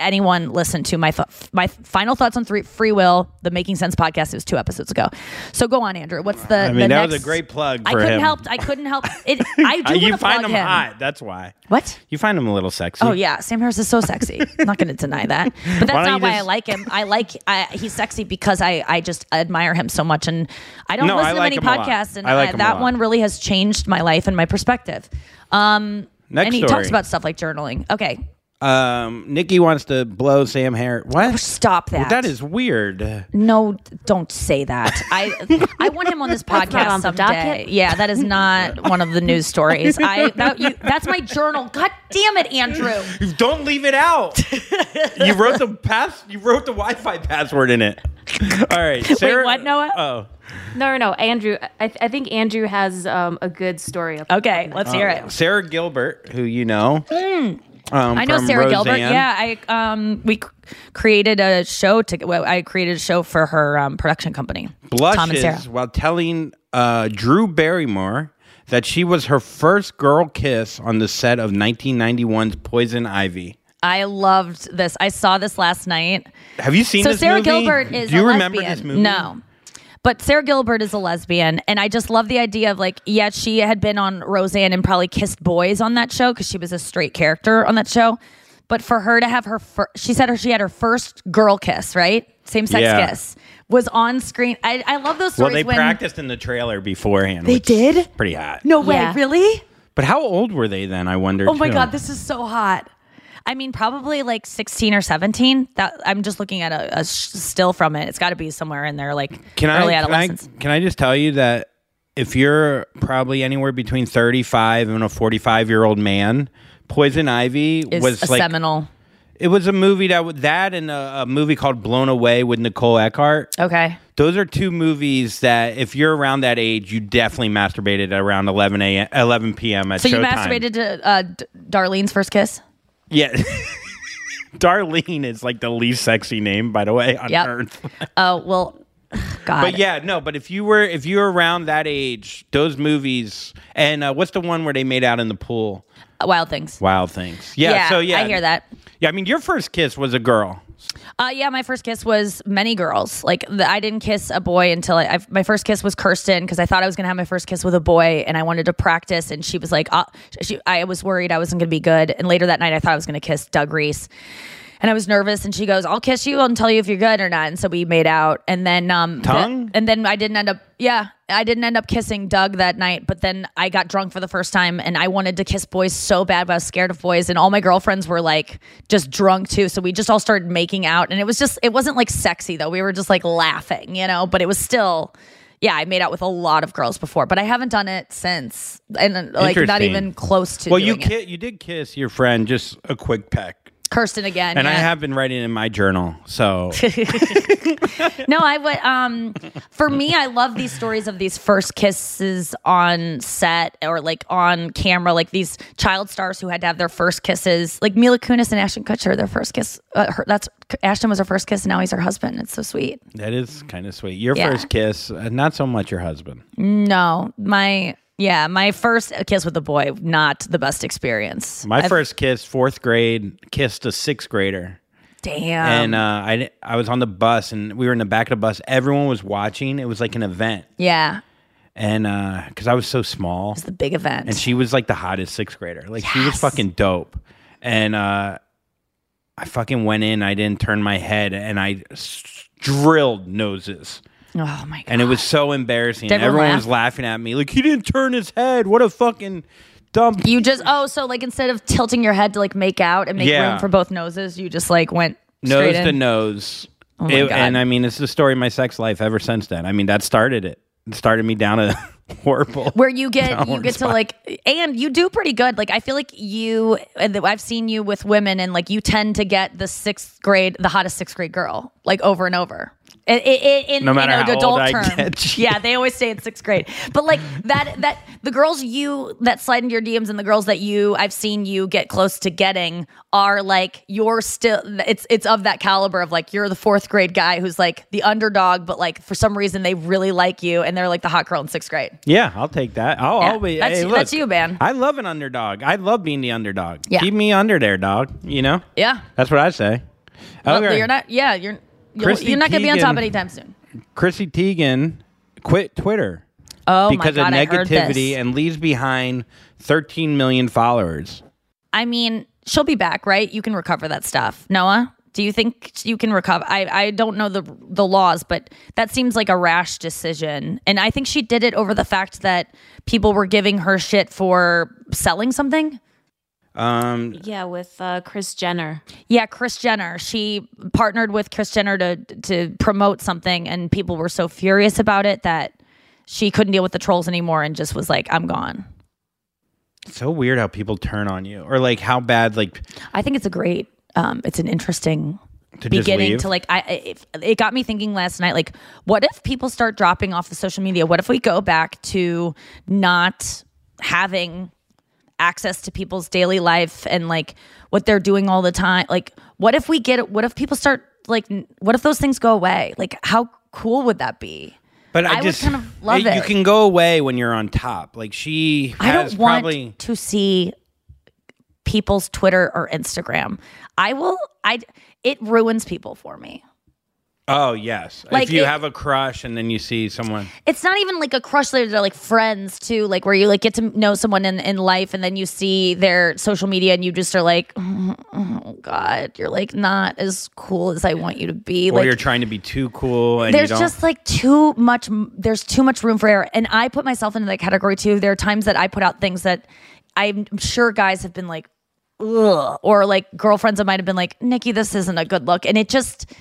anyone listen to my th- my final thoughts on three, free will the making sense podcast it was two episodes ago so go on andrew what's the I mean, the that was next- a great plug i couldn't him. help i couldn't help it i do you find him, him hot. That's why. what You find him a little sexy. Oh yeah, Sam Harris is so sexy. I'm not going to deny that, but that's Why not why I like him. I like I, he's sexy because I I just admire him so much, and I don't No, I listen like to many podcasts, and I like I- that one really has changed my life and my perspective. Um, Next and he story. talks about stuff like journaling. Okay, Um, Nikki wants to blow Sam Harris. What? stop that. That is weird. No, don't say that. I I want him on this podcast on someday. Yeah, that is not one of the news stories. I that, you, that's my journal. God damn it, Andrew. Don't leave it out. you wrote the pass. You wrote the Wi-Fi password in it. All right, Sara. what, Noah? Oh, No, no, no. Andrew, I, I think Andrew has um, a good story. Up Okay, let's hear it. Sara Gilbert, who you know. Um. I know Sara Gilbert. Yeah, I um we c- created a show to well, I created a show for her um, production company. Tom and Sara. blushes while telling uh, Drew Barrymore that she was her first girl kiss on the set of 1991's Poison Ivy. I loved this. I saw this last night. Have you seen so this Sara movie? Gilbert is Do you a remember lesbian. this movie? No. But Sara Gilbert is a lesbian, and I just love the idea of like, yeah, she had been on Roseanne and probably kissed boys on that show because she was a straight character on that show. But for her to have her, fir- she said her she had her first girl kiss, right? Same sex Yeah. kiss was on screen. I, I love those stories. Well, they when practiced in the trailer beforehand. They which did? is Pretty hot. No way, Yeah. really? But how old were they then? I wonder. Oh my too. god, this is so hot. I mean, probably like 16 or 17. That I'm just looking at a, a still from it. It's got to be somewhere in there, like Can early I, can I adolescence. can I just tell you that if you're probably anywhere between 35 and a 45 year old man, Poison Ivy is was a like seminal. it was a movie that that and a, a movie called Blown Away with Nicole Eggert. Okay. Those are two movies that if you're around that age, you definitely masturbated at around 11 a.m. 11 p.m. at So you masturbated to uh, D- Darlene's first kiss? Yeah. Darlene is like the least sexy name, by the way, on Yep. earth. Oh well, God. But yeah, no. But if you were if you were around that age, those movies and uh, what's the one where they made out in the pool? Wild things. Wild Things. Yeah. so yeah, I hear that. Yeah, I mean, your first kiss was a girl. Uh, yeah, my first kiss was many girls. Like the, I didn't kiss a boy until I, I my first kiss was Kirsten because I thought I was gonna have my first kiss with a boy and I wanted to practice. And she was like, uh, she, I was worried I wasn't gonna be good. And later that night, I thought I was gonna kiss Doug Reese. And I was nervous, and she goes, "I'll kiss you and tell you if you're good or not." And so we made out, and then um, the- Tongue? and then I didn't end up. Yeah, I didn't end up kissing Doug that night. But then I got drunk for the first time, and I wanted to kiss boys so bad, but I was scared of boys. And all my girlfriends were like just drunk too, so we just all started making out, and it was just it wasn't like sexy though. We were just like laughing, you know. But it was still. Yeah, I made out with a lot of girls before, but I haven't done it since, and like not even close to. well, you ki- you did kiss your friend just a quick peck. Kirsten again, And I have been writing in my journal, so no, I would. Um, for me, I love these stories of these first kisses on set or like on camera, like these child stars who had to have their first kisses, like Mila Kunis and Ashton Kutcher. Their first kiss. Uh, her, that's Ashton was her first kiss, and now he's her husband. It's so sweet. that is kind of sweet. Your Yeah. first kiss, uh, not so much your husband. No, my yeah, my first kiss with a boy, not the best experience. My I've- first kiss, fourth grade, kissed a sixth grader. damn. and uh, I I was on the bus and we were in the back of the bus. Everyone was watching. It was like an event, yeah, and because I was so small, it's the big event. and she was like the hottest sixth grader. Like she was fucking dope, and uh, I fucking went in. I didn't turn my head, and I s- drilled noses. Oh my god. And it was so embarrassing. Did everyone laugh? was laughing at me. Like he didn't turn his head. What a fucking dumb. You just oh, so like instead of tilting your head to like make out and make Yeah. room for both noses, you just like went straight nose in. to nose. Oh my It- God. and I mean, it's the story of my sex life ever since then. I mean, that started it. It started me down a horrible. where you get you get to like and you do pretty good like i feel like you and i've seen you with women and like you tend to get the sixth grade the hottest sixth grade girl like over and over it, in No matter you know, how old adult I term get. yeah they always say in sixth grade but like that that the girls you that slide into your dms and the girls that you i've seen you get close to getting are like you're still it's it's of that caliber of like you're the fourth grade guy who's like the underdog but like for some reason they really like you and they're like the hot girl in sixth grade Yeah, I'll take that. I'll, Yeah, I'll be. that's- hey, look, that's you, man. I love an underdog. I love being the underdog. Yeah. Keep me under there, dog. You know. yeah That's what I say. Well, you're not. Yeah, you're. You're, you're not going to be on top Teigen- anytime soon. Chrissy Teigen quit Twitter Oh because my god, of I heard negativity this. and leaves behind 13 million followers. I mean, she'll be back, right? You can recover that stuff. Noah, do you think you can recover? I I don't know the the laws, but that seems like a rash decision, and I think she did it over the fact that people were giving her shit for selling something. Um, Yeah, with uh, Kris Jenner. Yeah, Kris Jenner. She partnered with Kris Jenner to to promote something, and people were so furious about it that she couldn't deal with the trolls anymore, and just was like, "I'm gone." so weird how people turn on you, or like how bad like I think it's a great, um, it's an interesting To beginning to like. I it, it got me thinking last night. Like, what if people start dropping off the social media? What if we go back to not having access to people's daily life and like what they're doing all the time? Like, what if we get? What if people start like? What if those things go away? Like, how cool would that be? But I, I just kind of love You it. You can go away when you're on top. Like she I don't want probably to see people's Twitter or Instagram. I will. I. It ruins people for me. Oh yes. Like if you it- have a crush and then you see someone it's not even like a crush they're, they're like friends too like where you like get to know someone in, in life and then you see their social media and you just are like oh, oh, god you're like not as cool as i want you to be or like you're trying to be too cool and there's just like too much there's too much room for error and i put myself into that category too there are times that i put out things that I'm sure guys have been like, ugh, or like girlfriends of mine have been like, Nikki, this isn't a good look. And it just,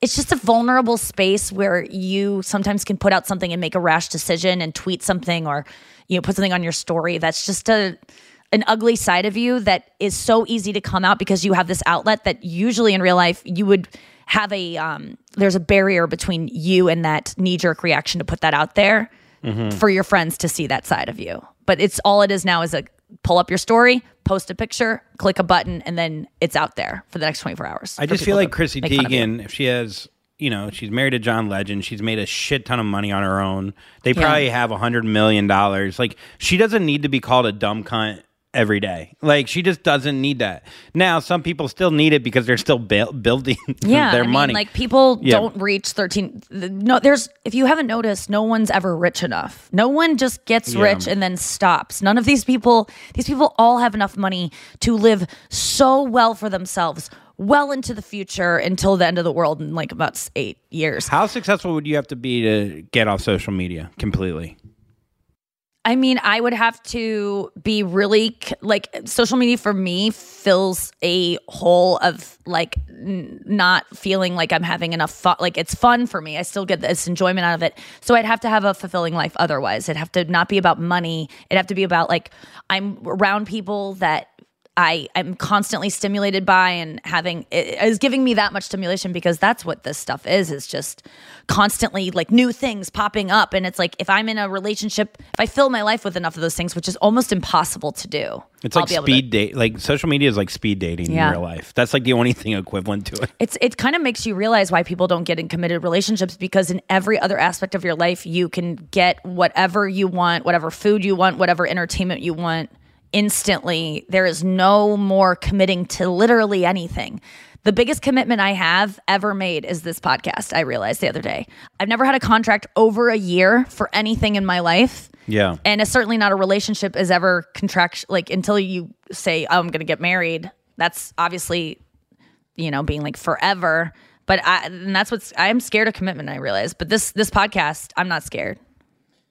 it's just a vulnerable space where you sometimes can put out something and make a rash decision and tweet something or, you know, put something on your story. That's just a, an ugly side of you that is so easy to come out because you have this outlet that usually in real life you would have a um there's a barrier between you and that knee jerk reaction to put that out there for your friends to see that side of you. But it's all it is now is a pull up your story, post a picture, click a button, and then it's out there for the next 24 hours. I just feel like Chrissy make fun of you. Teigen, if she has, you know, she's married to John Legend, she's made a shit ton of money on her own. They Yeah. probably have a hundred million dollars. Like she doesn't need to be called a dumb cunt every day. Like she just doesn't need that. Now, some people still need it because they're still buil- building yeah, their I mean, money. Like people Yeah. don't reach 13 no there's if you haven't noticed, no one's ever rich enough. No one just gets Yeah. rich and then stops. None of these people these people all have enough money to live so well for themselves well into the future until the end of the world in like about 8 years. How successful would you have to be to get off social media completely? I mean, I would have to be really like social media for me fills a hole of like n- not feeling like I'm having enough fun. Like it's fun for me. I still get this enjoyment out of it. So I'd have to have a fulfilling life otherwise. It'd have to not be about money. It'd have to be about like I'm around people that I am constantly stimulated by and having it is giving me that much stimulation because that's what this stuff is is just constantly like new things popping up and it's like if I'm in a relationship if I fill my life with enough of those things which is almost impossible to do It's I'll like speed date. Like social media is like speed dating Yeah. in real life. That's like the only thing equivalent to it. it's it kind of makes you realize why people don't get in committed relationships because in every other aspect of your life you can get whatever you want whatever food you want whatever entertainment you want instantly. There is no more committing to literally anything. The biggest commitment i have ever made is this podcast i realized the other day. I've never had a contract over a year for anything in my life. Yeah. and it's certainly not a relationship is ever contract like until you say oh, i'm gonna get married that's obviously you know being like forever. But I, and that's what's i'm scared of commitment i realize. But this this podcast i'm not scared.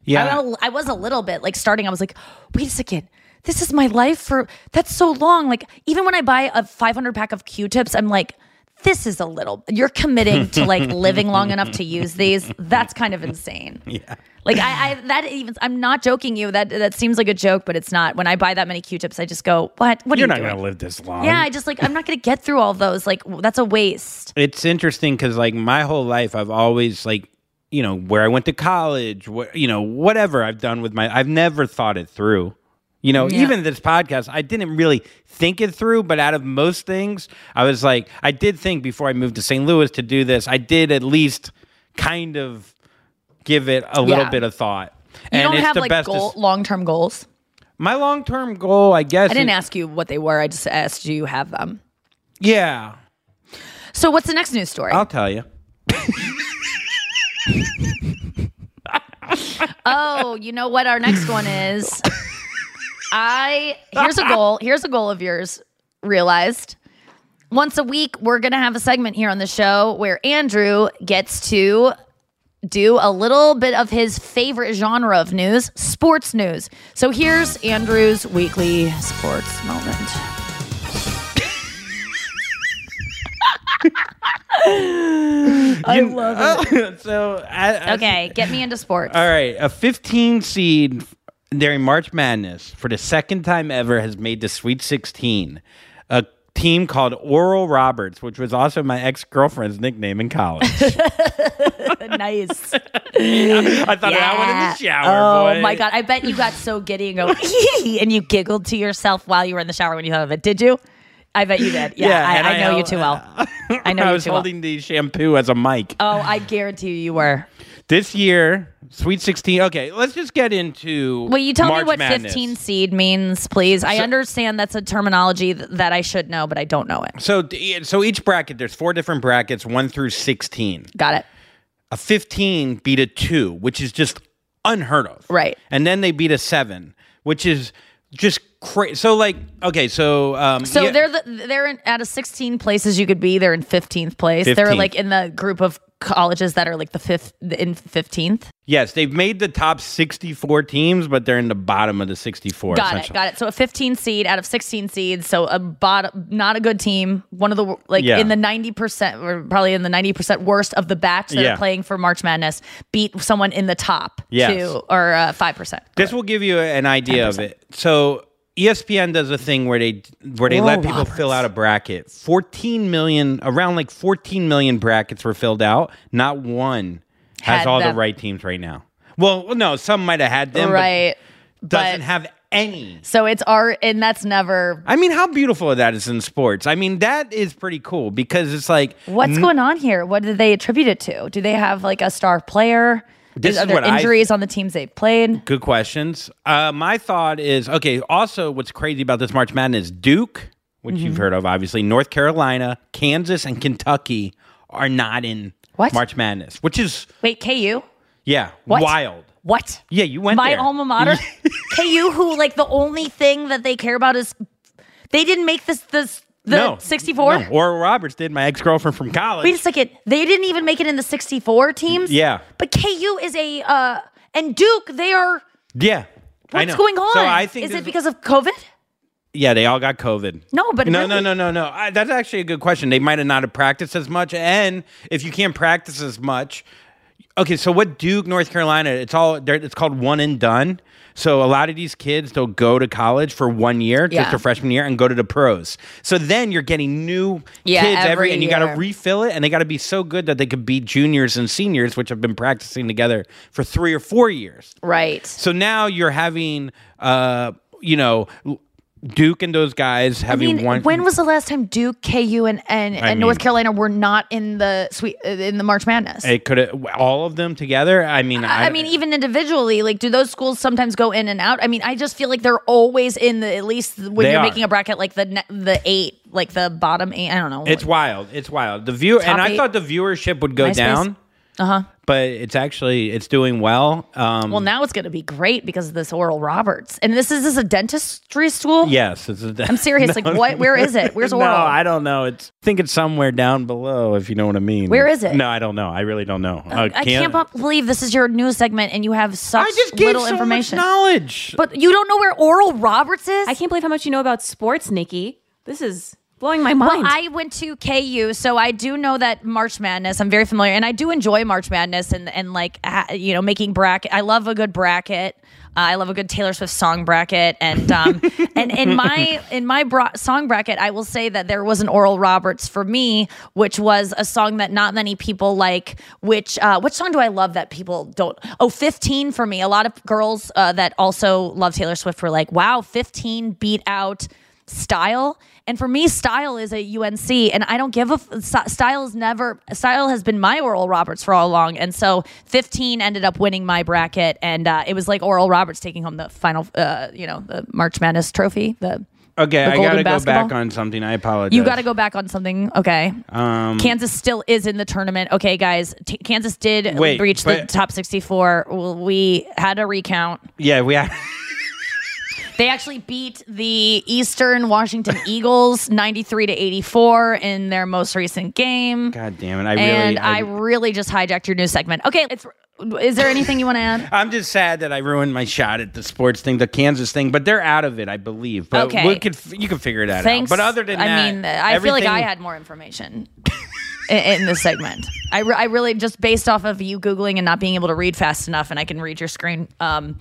Yeah. I, I was a little bit like starting i was like wait a second this is my life for that's so long. Like even when i buy a 500 pack of q-tips i'm like this is a little you're committing to like living long enough to use these? That's kind of insane. Yeah. like I, I that even I'm not joking you. That that seems like a joke but it's not. When I buy that many Q-tips I just go what? What You're you not doing? to live this long. yeah I just like I'm not gonna get through all those. Like that's a waste. It's interesting because like my whole life i've always like you know where i went to college what you know whatever i've done with my i've never thought it through you know Yeah. even this podcast i didn't really think it through but out of most things i was like i did think before i moved to st louis to do this i did at least kind of give it a little bit of thought. You and don't have the like goal, long-term goals? My long-term goal i guess I didn't is- ask you what they were I just asked do you have them? Yeah. So what's the next news story? I'll tell you. Oh you know what our next one is I here's a goal here's a goal of yours realized once a week we're gonna have a segment here on the show where Andrew gets to do a little bit of his favorite genre of news, sports news. So here's Andrew's weekly sports moment. I love it. so I, I- Okay, get me into sports. All right, a 15 seed during March Madness for the second time ever has made the Sweet 16. A team called Oral Roberts, which was also my ex girlfriend's nickname in college. nice. I thought of that one in the shower. Oh boy. my god! I bet you got so giddy and go and you giggled to yourself while you were in the shower when you thought of it. Did you? I bet you did. Yeah, and I, I, know you too well. I know I you was too well. holding the shampoo as a mic. Oh, I guarantee you, you were. This year, Sweet 16. Okay, let's just get into. Will you tell March me what Madness. 15 seed means, please? I So- understand that's a terminology th- that I should know, but I don't know it. So, so each bracket, there's four different brackets, one through 16. Got it. a 15 beat a 2 which is just unheard of Right. and then they beat a 7 which is just crazy. So like, okay, so um, So yeah- they're the, they're in, out of 16 places you could be. They're in 15th place. They're like in the group of colleges that are like the fifth in 15th. yes, they've made the top sixty-four teams, but they're in the bottom of the sixty-four. Got it, got it. So a 15 seed out of 16 seeds. So a bottom, not a good team. One of the like Yeah. in the 90 percent, or probably in the 90 percent worst of the batch that Yeah. are playing for March Madness. Beat someone in the top Yes. two or uh, five percent. This will give you an idea of it. So ESPN does a thing where they where they let Oral people fill out a bracket. 14 million around like 14 million brackets were filled out. Not one has Had all the right teams right now. Well, no, some might have had them, Right. but doesn't But- have any. So it's our, and that's never. I mean, how beautiful that is in sports. I mean, that is pretty cool because it's like What's n- going on here? What do they attribute it to? Do they have like a star player? This are is there what I- injuries on the teams they've played? Good questions. Uh, my thought is okay. Also, what's crazy about this March Madness? is Duke, which you've Mm-hmm. heard of, obviously, North Carolina, Kansas, and Kentucky are not in What? March Madness, which is Wait, KU? yeah, What? wild. What? Yeah, you went My there. alma mater, KU, who like the only thing that they care about is they didn't make this this the no, 64. No. Oral Roberts did. My ex girlfriend from college. Wait a second, they didn't even make it in the 64 teams. Yeah. but KU is a uh and Duke. They are. yeah, I What's going on? So I think is it because of COVID? Yeah, they all got COVID. No, but no, really- no, no, no, no. I, that's actually a good question. They might have not have practiced as much, and if you can't practice as much, okay. So what Duke, North Carolina, it's all it's called one and done. So a lot of these kids they'll go to college for one year, just a freshman year, and go to the pros. So then you're getting new Yeah, kids every, every and you got to refill it, and they got to be so good that they could beat juniors and seniors, which have been practicing together for three or four years. Right. So now you're having, uh, you know, Duke and those guys I mean, one. when was the last time Duke, KU, and and, I and North Carolina were not in the sweet in the March Madness? it could all of them together? I mean, I, I mean, even individually, like, do those schools sometimes go in and out? I mean, I just feel like they're always in the at least when you're are. making a bracket, like the the eight, like the bottom eight. I don't know. it's wild. It's wild. The view, and I eight. thought the viewership would go down, huh. but it's actually it's doing well. Um, Well, now it's going to be great because of this Oral Roberts, and this is this a dentistry school? yes, it's a, I'm serious. like, what? Where is it? Where's Oral? no, I don't know. It's I think it's somewhere down below, if you know what I mean. Where is it? No, I don't know. I really don't know. Uh, I can't bu- believe this is your news segment, and you have such I just gave little so much information. knowledge. But you don't know where Oral Roberts is? I can't believe how much you know about sports, Nikki. This is blowing my mind. Well, I went to KU, so I do know that March Madness. I'm very familiar, and I do enjoy March Madness and and like you know making bracket. I love a good bracket. Uh, I love a good Taylor Swift song bracket, and um, and in my in my bra- song bracket, I will say that there was an Oral Roberts for me, which was a song that not many people like. Which uh, which song do I love that people don't? Oh, 15 for me. A lot of girls uh, that also love Taylor Swift were like, "Wow, 15 beat out." style and for me style is a unc and i don't give a f- is never style has been my oral roberts for all along and so 15 ended up winning my bracket and uh, it was like oral roberts taking home the final uh, you know the march madness trophy the okay, the I gotta go back on something. I apologize. you got to go back on something okay Um, kansas still is in the tournament okay guys T- kansas did Wait, reach the top 64 Well, we had a recount yeah, we have. They actually beat the Eastern Washington Eagles 93 to 84 in their most recent game. God damn it! I really. and I, really just hijacked your news segment. Okay, it's is there anything you want to add? I'm just sad that I ruined my shot at the sports thing, the Kansas thing, but they're out of it, I believe. But Okay. we could, you can figure that Thanks. out. But other than that, I that, mean, I feel like I had more information in, in this segment. I, re- I really just based off of you googling and not being able to read fast enough, and I can read your screen. Um,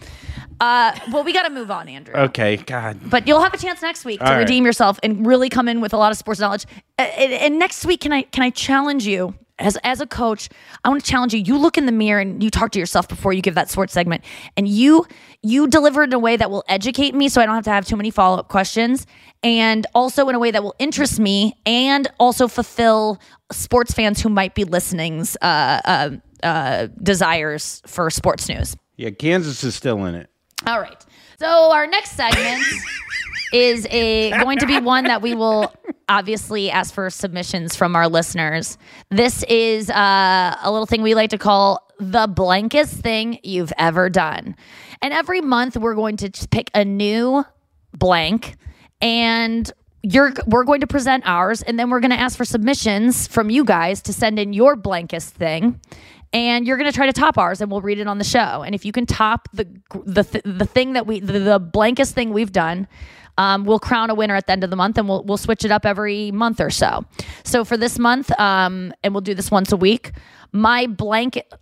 uh, well, we got to move on, Andrew. Okay, God. But you'll have a chance next week to All right. redeem yourself and really come in with a lot of sports knowledge. Uh, And, and next week, can I can I challenge you as as a coach? I want to challenge you. You look in the mirror and you talk to yourself before you give that sports segment, and you you deliver it in a way that will educate me, so I don't have to have too many follow up questions, and also in a way that will interest me and also fulfill sports fans who might be listening's uh, uh, uh, desires for sports news. Yeah, Kansas is still in it. All right. So our next segment is a going to be one that we will obviously ask for submissions from our listeners. This is uh, a little thing we like to call the blankest thing you've ever done. And every month we're going to pick a new blank and you're we're going to present ours and then we're going to ask for submissions from you guys to send in your blankest thing and you're going to try to top ours and we'll read it on the show. And if you can top the the th- the thing that we the, the blankest thing we've done um, we'll crown a winner at the end of the month and we'll, we'll switch it up every month or so. So for this month um, and we'll do this once a week my blanket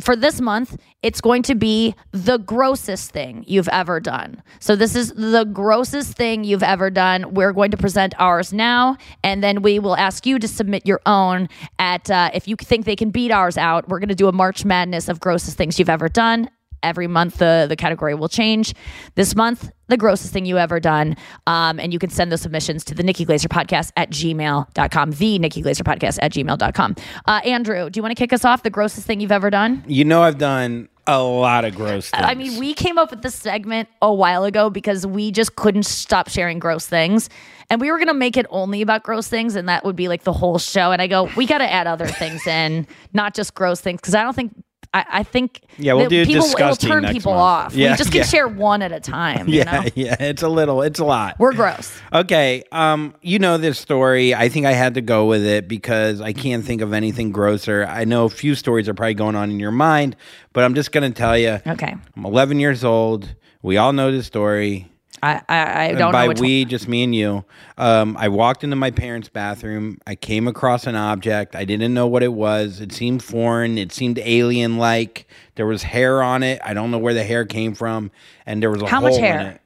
for this month, it's going to be the grossest thing you've ever done. So, this is the grossest thing you've ever done. We're going to present ours now, and then we will ask you to submit your own. At uh, if you think they can beat ours out, we're going to do a March Madness of grossest things you've ever done. Every month, the, the category will change. This month, the grossest thing you ever done. Um, and you can send those submissions to the Nikki Glaser podcast at gmail.com, the Nikki Glaser podcast at gmail.com. Uh, Andrew, do you want to kick us off? The grossest thing you've ever done? You know, I've done a lot of gross things. I mean, we came up with this segment a while ago because we just couldn't stop sharing gross things. And we were going to make it only about gross things, and that would be like the whole show. And I go, we got to add other things in, not just gross things, because I don't think. I, I think Yeah, we'll do people, it'll turn people month. off. Yeah, we just can yeah. share one at a time. You yeah, know? yeah, it's a little, it's a lot. We're gross. Okay, um, you know this story. I think I had to go with it because I can't think of anything grosser. I know a few stories are probably going on in your mind, but I'm just going to tell you. Okay. I'm 11 years old. We all know this story. I, I, I don't by know which we, just me and you. Um, I walked into my parents' bathroom. I came across an object. I didn't know what it was. It seemed foreign. It seemed alien-like. There was hair on it. I don't know where the hair came from, and there was a How hole much in hair? it.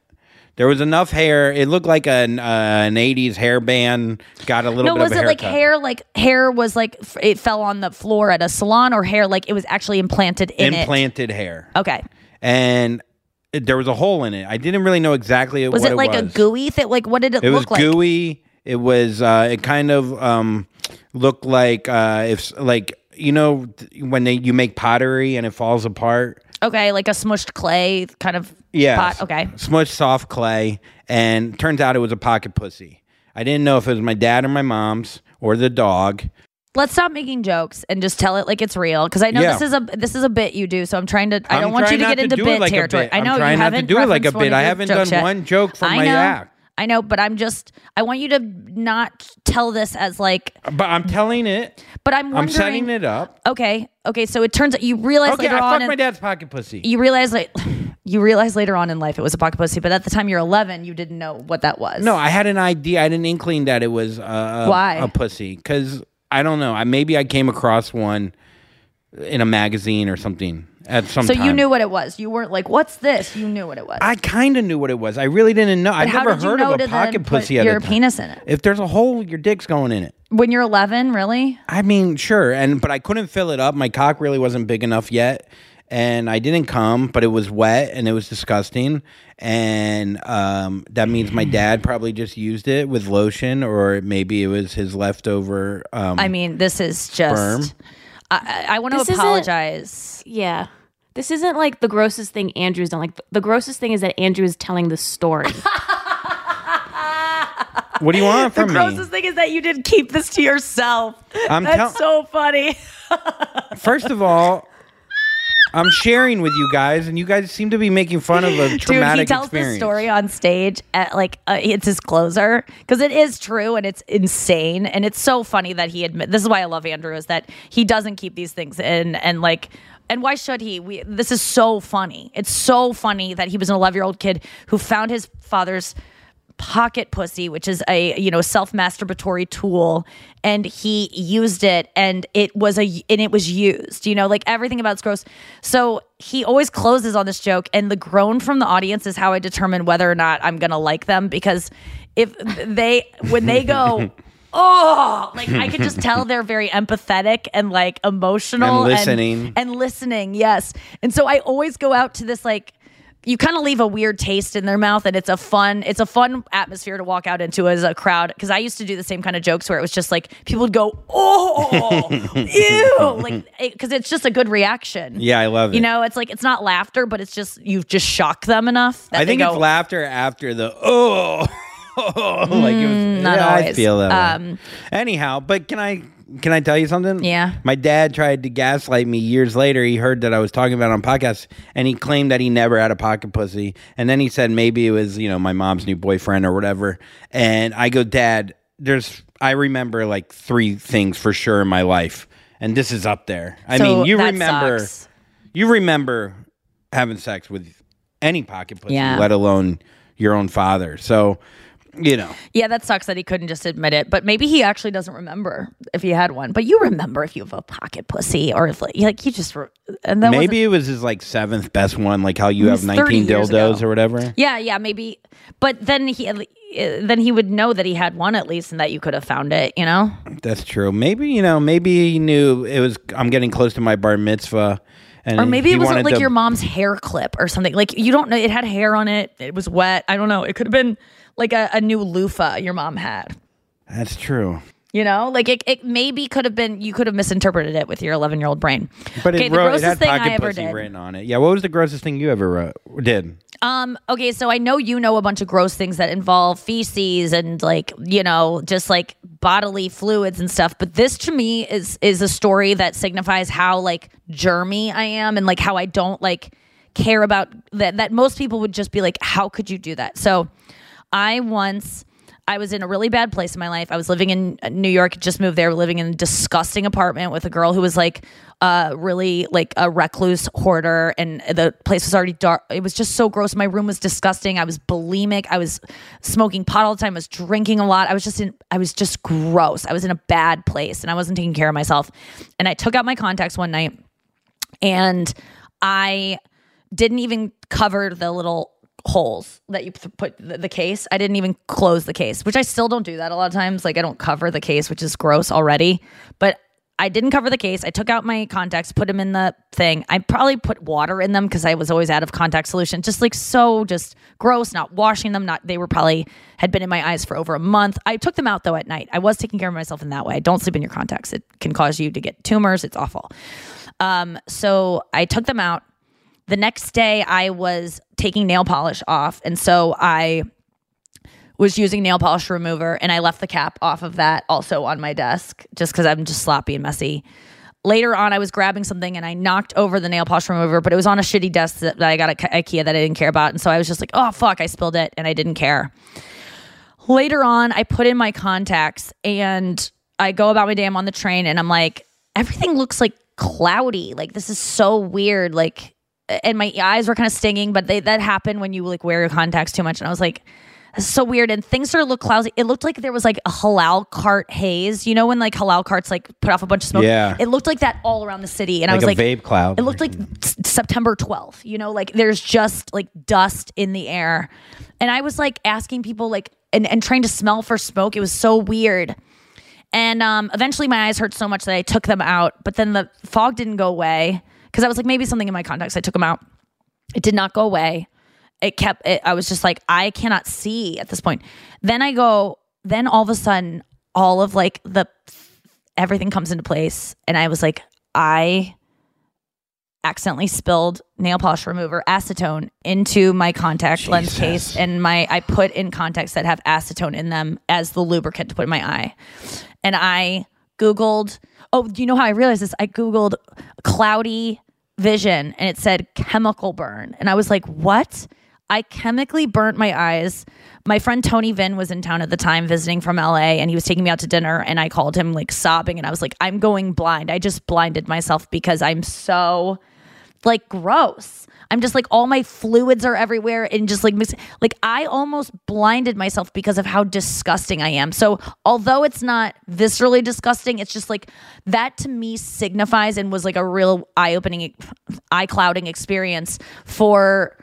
There was enough hair. It looked like an uh, an '80s hairband. Got a little No, bit was it like hair? Like hair was like f- it fell on the floor at a salon, or hair like it was actually implanted in implanted hair. Okay. and it- there was a hole in it. I didn't really know exactly it Was what it like a gooey thing? Like what did it, It look like? It was gooey. It was. Uh, it kind of um, looked like uh, if like you know when they you make pottery and it falls apart. Okay, like a smushed clay kind of Yeah. pot. Okay. Smushed soft clay, and turns out it was a pocket pussy. I didn't know if it was my dad or my mom's or the dog. Let's stop making jokes and just tell it like it's real. Because I know Yeah. this is a this is a bit you do. So I'm trying to. I I'm don't want you to get into it bit like territory. bit. I know I'm trying you not haven't do it like a bit. I haven't done yet. one joke from I my know, act. I know, but I'm just. I want you to not tell this as like. But I'm telling it. But I'm. I'm setting it up. Okay. Okay. So it turns out you realize Okay, later I on. fucked my dad's pocket pussy. you realize like you realize later on in life it was a pocket pussy, but at the time you're 11, you didn't know what that was. No, I had an idea. I had an inkling that it was uh, a, Why? a pussy because I don't know. I maybe I came across one in a magazine or something at some So time. you knew what it was. You weren't like, "What's this?" You knew what it was. I kind of knew what it was. I really didn't know. I've never heard of a pocket put pussy at your penis in it? If there's a hole, your dick's going in it. when you're 11, really? I mean, sure, and but I couldn't fill it up. My cock really wasn't big enough yet, and I didn't come, but it was wet and it was disgusting, and um, that means my dad probably just used it with lotion, or maybe it was his leftover. Um, I mean, this is just. Sperm? I, I, I want to apologize. Yeah. This isn't like the grossest thing Andrew's done. Like the grossest thing is that Andrew is telling the story. what do you want from me? The grossest thing is that you didn't keep this to yourself. I'm That's tell- so funny. First of all. I'm sharing with you guys, and you guys seem to be making fun of a traumatic Dude, he tells experience. this story on stage at like uh, it's his closer because it is true and it's insane and it's so funny that he admit. This is why I love Andrew is that he doesn't keep these things in and like. And why should he? We, this is so funny. It's so funny that he was an 11 year old kid who found his father's pocket pussy, which is a you know self masturbatory tool, and he used it, and it was a and it was used. You know, like everything about it's gross. So he always closes on this joke, and the groan from the audience is how I determine whether or not I'm gonna like them because if they when they go. Oh, like I could just tell they're very empathetic and like emotional And listening. and listening. Yes. And so I always go out to this like you kind of leave a weird taste in their mouth and it's a fun it's a fun atmosphere to walk out into as a crowd because i used to do the same kind of jokes where it was just like people would go oh ew like because it's just a good reaction Yeah, I love it. you know it's like it's not laughter but it's just you've just shocked them enough that I think go, it's laughter after the oh. like it was. Mm, not yeah, I feel that. way. Um, Anyhow, but can I can I tell you something? Yeah. My dad tried to gaslight me years later. He heard that I was talking about on podcasts, and he claimed that he never had a pocket pussy. And then he said maybe it was you know my mom's new boyfriend or whatever. And I go, Dad, there's I remember like three things for sure in my life, and this is up there. I So mean, you remember sucks. you remember having sex with any pocket pussy, Yeah. let alone your own father. So. You know, Yeah, that sucks that he couldn't just admit it. But maybe he actually doesn't remember if he had one. But you remember if you have a pocket pussy or if like, like you just re- and that maybe it was his like seventh best one, like how you have nineteen dildos or whatever. Yeah, yeah, maybe. But then he uh, then he would know that he had one at least, and that you could have found it. You know? That's true. Maybe you know, maybe he knew it was. I'm getting close to my bar mitzvah, and Or maybe it was wanted like to- your mom's hair clip or something. Like you don't know. It had hair on it. It was wet. I don't know. It could have been like a, a new loofah your mom had. That's true. You know, like it, it maybe could have been. You could have misinterpreted it with your 11 year old brain. But okay, it, the wrote, it grossest had thing pocket I ever pussy did. written on it. Yeah. What was the grossest thing you ever wrote, did? Um, okay, so I know you know a bunch of gross things that involve feces and like, you know, just like bodily fluids and stuff, but this to me is is a story that signifies how like germy I am and like how I don't like care about that that most people would just be like how could you do that? So I once I was in a really bad place in my life. I was living in New York, just moved there, living in a disgusting apartment with a girl who was like uh really like a recluse hoarder and the place was already dark. It was just so gross. My room was disgusting. I was bulimic. I was smoking pot all the time. I was drinking a lot. I was just in I was just gross. I was in a bad place and I wasn't taking care of myself. And I took out my contacts one night and I didn't even cover the little holes that you put the, case. I didn't even close the case, which I still don't do that a lot of times. Like I don't cover the case, which is gross already. But I didn't cover the case. I took out my contacts, put them in the thing. I probably put water in them because I was always out of contact solution. Just like so, just gross. Not washing them. Not they were probably had been in my eyes for over a month. I took them out though at night. I was taking care of myself in that way. Don't sleep in your contacts. It can cause you to get tumors. It's awful. Um, so I took them out. The next day, I was taking nail polish off, and so I was using nail polish remover, and I left the cap off of that also on my desk, just because I'm just sloppy and messy. Later on, I was grabbing something and I knocked over the nail polish remover, but it was on a shitty desk that, that I got at IKEA that I didn't care about, and so I was just like, "Oh fuck!" I spilled it, and I didn't care. Later on, I put in my contacts and I go about my day. I'm on the train and I'm like, everything looks like cloudy. Like this is so weird. Like, and my eyes were kind of stinging, but they, that happened when you like wear your contacts too much. And I was like, so weird. And things started to look cloudy. It looked like there was like a halal cart haze. You know when like halal carts like put off a bunch of smoke. Yeah. It looked like that all around the city. And I was a like, vape cloud. It looked like s- September 12th. You know, like there's just like dust in the air. And I was like asking people like and, and trying to smell for smoke. It was so weird. And um, eventually my eyes hurt so much that I took them out. But then the fog didn't go away because I was like, maybe something in my contacts. I took them out. It did not go away. It kept, it, I was just like, I cannot see at this point. Then I go, then all of a sudden, all of like the, everything comes into place. And I was like, I accidentally spilled nail polish remover acetone into my contact lens case and my I put in contacts that have acetone in them as the lubricant to put in my eye. And I googled oh, do you know how I realized this? I googled cloudy vision and it said chemical burn. And I was like, "What?" I chemically burnt my eyes. My friend Tony Vin was in town at the time visiting from LA and he was taking me out to dinner and I called him like sobbing and I was like, I'm going blind. I just blinded myself because I'm so like gross. I'm just like all my fluids are everywhere and just like mix- like I almost blinded myself because of how disgusting I am. So although it's not viscerally disgusting, it's just like that to me signifies and was like a real eye-opening eye clouding experience for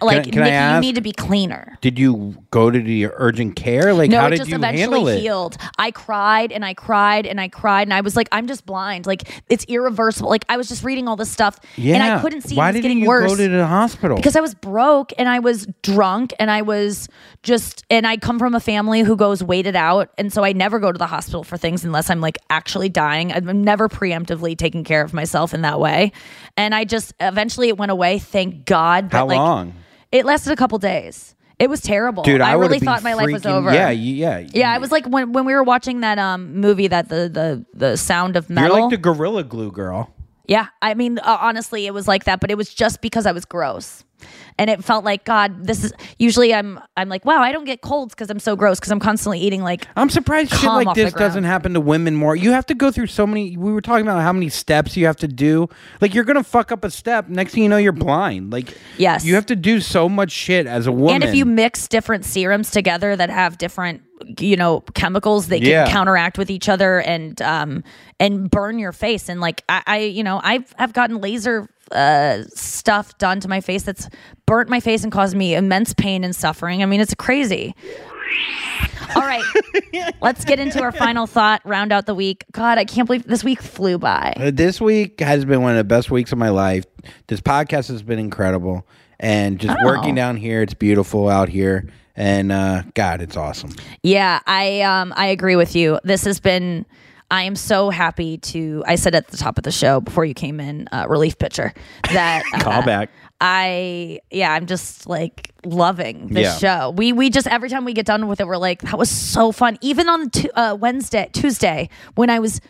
like can I Nikki, you ask- need to be cleaner. Did you go to the urgent care? Like, no, how it did just you eventually handle it? healed. I cried and I cried and I cried and I was like, I'm just blind. Like it's irreversible. Like I was just reading all this stuff Yeah. and I couldn't see Why it was didn't getting you worse go to the hospital? because I was broke and I was drunk and I was just and I come from a family who goes waited out and so I never go to the hospital for things unless I'm like actually dying. I'm never preemptively taking care of myself in that way. And I just eventually it went away. Thank God. But how like long? It lasted a couple days. It was terrible. Dude, I, I really thought my life was over. Yeah, you- yeah. Yeah, I was like when when we were watching that um movie that the the the Sound of metal. You're like the Gorilla Glue girl. yeah, I mean uh, honestly, it was like that, but it was just because I was gross, and it felt like God. This is usually I'm I'm like wow, I don't get colds because I'm so gross because I'm constantly eating like I'm surprised shit like this doesn't happen to women more. You have to go through so many. We were talking about how many steps you have to do. Like you're gonna fuck up a step. Next thing you know, you're blind. Like Yes. you have to do so much shit as a woman. And if you mix different serums together that have different, you know, chemicals, they can counteract with each other and um and burn your face. And like I, I you know, I've I've gotten laser uh stuff done to my face that's burnt my face and caused me immense pain and suffering. I mean, it's crazy. All right, let's get into our final thought. Round out the week. God, I can't believe this week flew by. Uh, this week has been one of the best weeks of my life. This podcast has been incredible, and just Oh. working down here, it's beautiful out here. And uh, God, it's awesome. Yeah, I um I agree with you. This has been I am so happy to I said at the top of the show before you came in, uh, relief pitcher, that uh, Call back. I yeah, I'm just like loving this Yeah. show. We we just every time we get done with it, we're like that was so fun. Even on tu- uh, Wednesday, Tuesday, when I was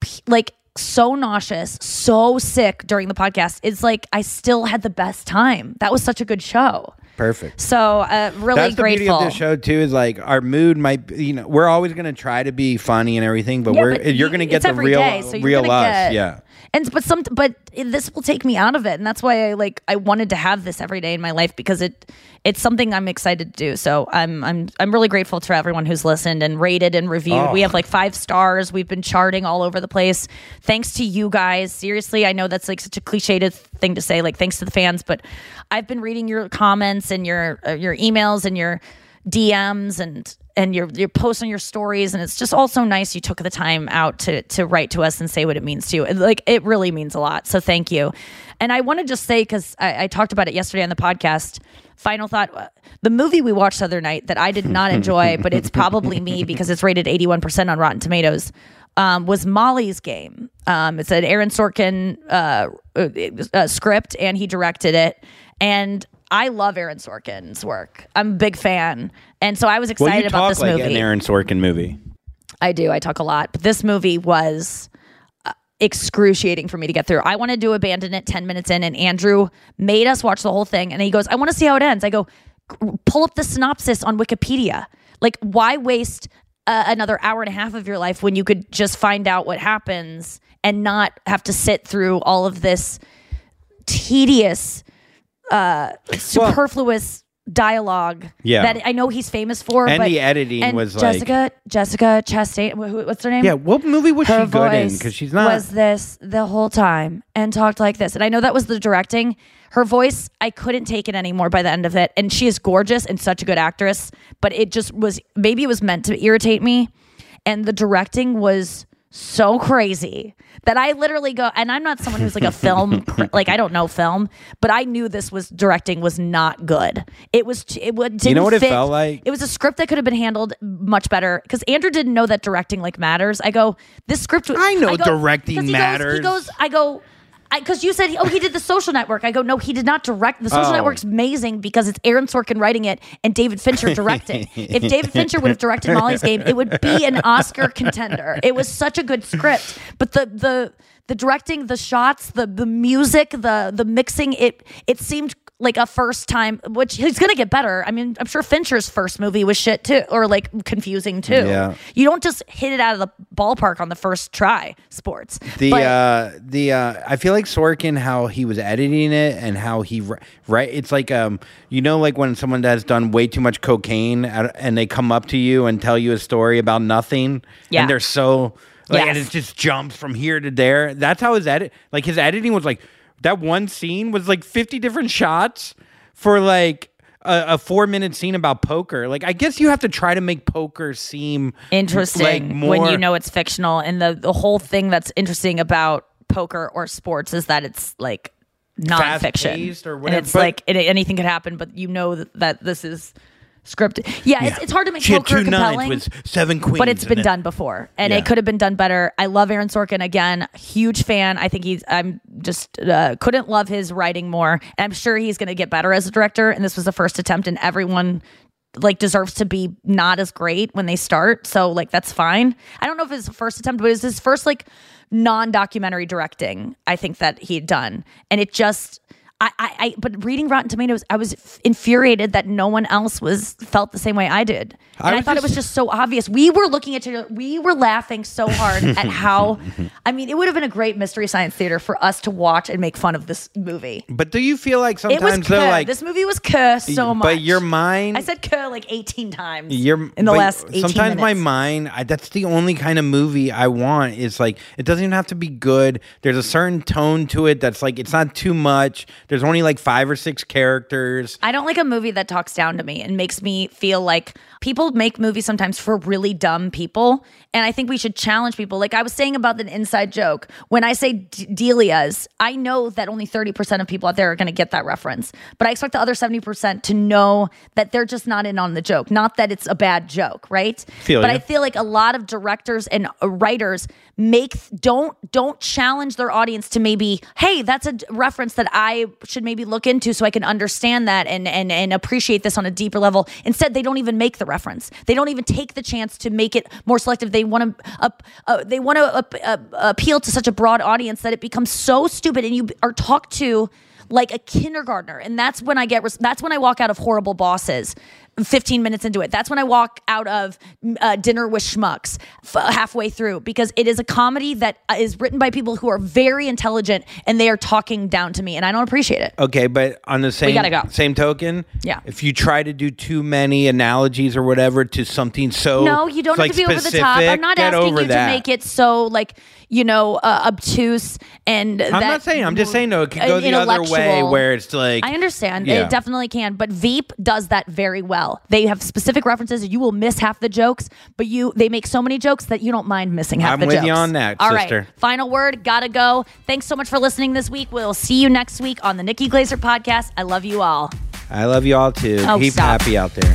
p- like so nauseous, so sick during the podcast, it's like I still had the best time. That was such a good show. Perfect. So uh, really That's the grateful. beauty of this show too. Is like our mood might, be- you know, we're always going to try to be funny and everything, but Yeah, we're but you're going to get the real, day, so real us. get- Yeah. And but some but this will take me out of it, and that's why I like I wanted to have this every day in my life because it it's something I'm excited to do. So I'm I'm I'm really grateful to everyone who's listened and rated and reviewed. Oh. We have like five stars. We've been charting all over the place. Thanks to you guys. Seriously, I know that's like such a cliched thing to say. Like thanks to the fans, but I've been reading your comments and your uh, your emails and your DMs and and your your posts on your stories and it's just also nice you took the time out to to write to us and say what it means to you. Like it really means a lot. So thank you. And I want to just say because I, I talked about it yesterday on the podcast. Final thought: uh, the movie we watched the other night that I did not enjoy, but it's probably me because it's rated eighty one percent on Rotten Tomatoes. Um, was Molly's Game. Um, it's an Aaron Sorkin uh, uh, uh, script, and he directed it. And I love Aaron Sorkin's work. I'm a big fan, and so I was excited Well, you about talk this like movie. an Aaron Sorkin movie. I do. I talk a lot, but this movie was uh, excruciating for me to get through. I wanted to abandon it 10 minutes in, and Andrew made us watch the whole thing. And he goes, I want to see how it ends. I go, pull up the synopsis on Wikipedia. Like, why waste uh, another hour and a half of your life when you could just find out what happens and not have to sit through all of this tedious, uh, superfluous dialogue Yeah. that I know he's famous for. And but, the editing and was like- Jessica, Jessica Chastain. wh- who- What's her name? Yeah, what movie was her she good in? voice Because she's not. was this the whole time and talked like this. And I know that was the directing. Her voice, I couldn't take it anymore by the end of it. And she is gorgeous and such a good actress, but it just was maybe it was meant to irritate me. And the directing was so crazy that I literally go, and I'm not someone who's like a film, like I don't know film, but I knew this was directing was not good. It was, it would, didn't know what it felt like? It was a script that could have been handled much better because Andrew didn't know that directing like matters. I go, this script. I know go- directing he matters. Goes, he goes, I go, because you said, oh, he did the Social Network. I go, no, he did not direct. The Social Oh. Network's amazing because it's Aaron Sorkin writing it and David Fincher directing. if David Fincher would have directed Molly's Game, it would be an Oscar contender. It was such a good script, but the the the directing, the shots, the the music, the the mixing, it it seemed like a first time, which he's gonna get better. I mean, I'm sure Fincher's first movie was shit too, or like confusing too. Yeah. You don't just hit it out of the ballpark on the first try. Sports. The But- uh the uh I feel like Sorkin how he was editing it and how he right it's like um you know like when someone has done way too much cocaine and they come up to you and tell you a story about nothing Yeah. and they're so like and it just jumps from here to there that's how his edit like his editing was like that one scene was like 50 different shots for like a, a four minute scene about poker. Like I guess you have to try to make poker seem interesting like more when you know it's fictional. And the the whole thing that's interesting about poker or sports is that it's like nonfiction. Or and it's but- like it, anything could happen but you know that, that this is scripted. Yeah, It's, it's hard to make She poker two compelling. with seven queens. but it's been it. done before and Yeah. it could have been done better i love aaron sorkin again huge fan i think he's i'm just uh, couldn't love his writing more and i'm sure he's going to get better as a director and this was the first attempt and everyone like deserves to be not as great when they start so like that's fine i don't know if it's his first attempt but it's his first like non-documentary directing i think that he'd done and it just I, I, I but reading Rotten Tomatoes, I was f- infuriated that no one else was felt the same way I did, and I I, thought it was just- just so obvious. We were looking at each other, we were laughing so hard at how. I mean, it would have been a great mystery science theater for us to watch and make fun of this movie. But do you feel like sometimes though, like this movie was cur so much. But your mind, I said cur like eighteen times. Your in the last 18 sometimes my mind I, that's the only kind of movie I want is like it doesn't even have to be good there's a certain tone to it that's like it's not too much there's only like five or six characters I don't like a movie that talks down to me and makes me feel like people make movies sometimes for really dumb people. And I think we should challenge people. Like I was saying about the inside joke, when I say D- D'Elia's, I know that only 30% of people out there are going to get that reference. But I expect the other 70% to know that they're just not in on the joke, not that it's a bad joke, right? Feel but ya. I feel like a lot of directors and uh, writers make don't don't challenge their audience to maybe hey that's a d- reference that i should maybe look into so i can understand that and and and appreciate this on a deeper level. Instead they don't even make the reference. They don't even take the chance to make it more selective. They want to uh, uh, they want to uh, appeal to such a broad audience that it becomes so stupid. And you are talked to like a kindergartner. And that's when i get res- that's when i walk out of horrible bosses 15 minutes into it that's when i walk out of uh, dinner with schmucks f- halfway through because it is a comedy that uh, written by people who are very intelligent and they are talking down to me and i don't appreciate it okay but on the same go. same token Yeah. if you try to do too many analogies or whatever to something so no you don't like, have to be over the top i'm not asking you that. to make it so like you know uh, obtuse and I'm not saying I'm just saying no it could go uh, the other way where it's like I understand. Yeah. It definitely can. But Veep does that very well. They have specific references. You will miss half the jokes, but you they make so many jokes that you don't mind missing half I'm the with jokes. you on that, All right. sister. Final word. Gotta go. Thanks so much for listening this week. We'll see you next week on the Nikki Glaser podcast. I love you all. I love you all too Oh, keep stop. happy out there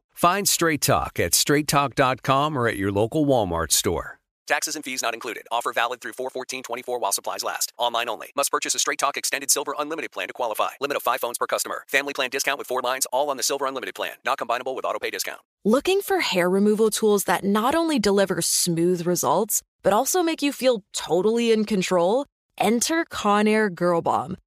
Find Straight Talk at straighttalk.com or at your local Walmart store. Taxes and fees not included. Offer valid through 41424 while supplies last. Online only. Must purchase a Straight Talk Extended Silver Unlimited plan to qualify. Limit of 5 phones per customer. Family plan discount with 4 lines all on the Silver Unlimited plan. Not combinable with auto pay discount. Looking for hair removal tools that not only deliver smooth results, but also make you feel totally in control? Enter Conair Girl Bomb.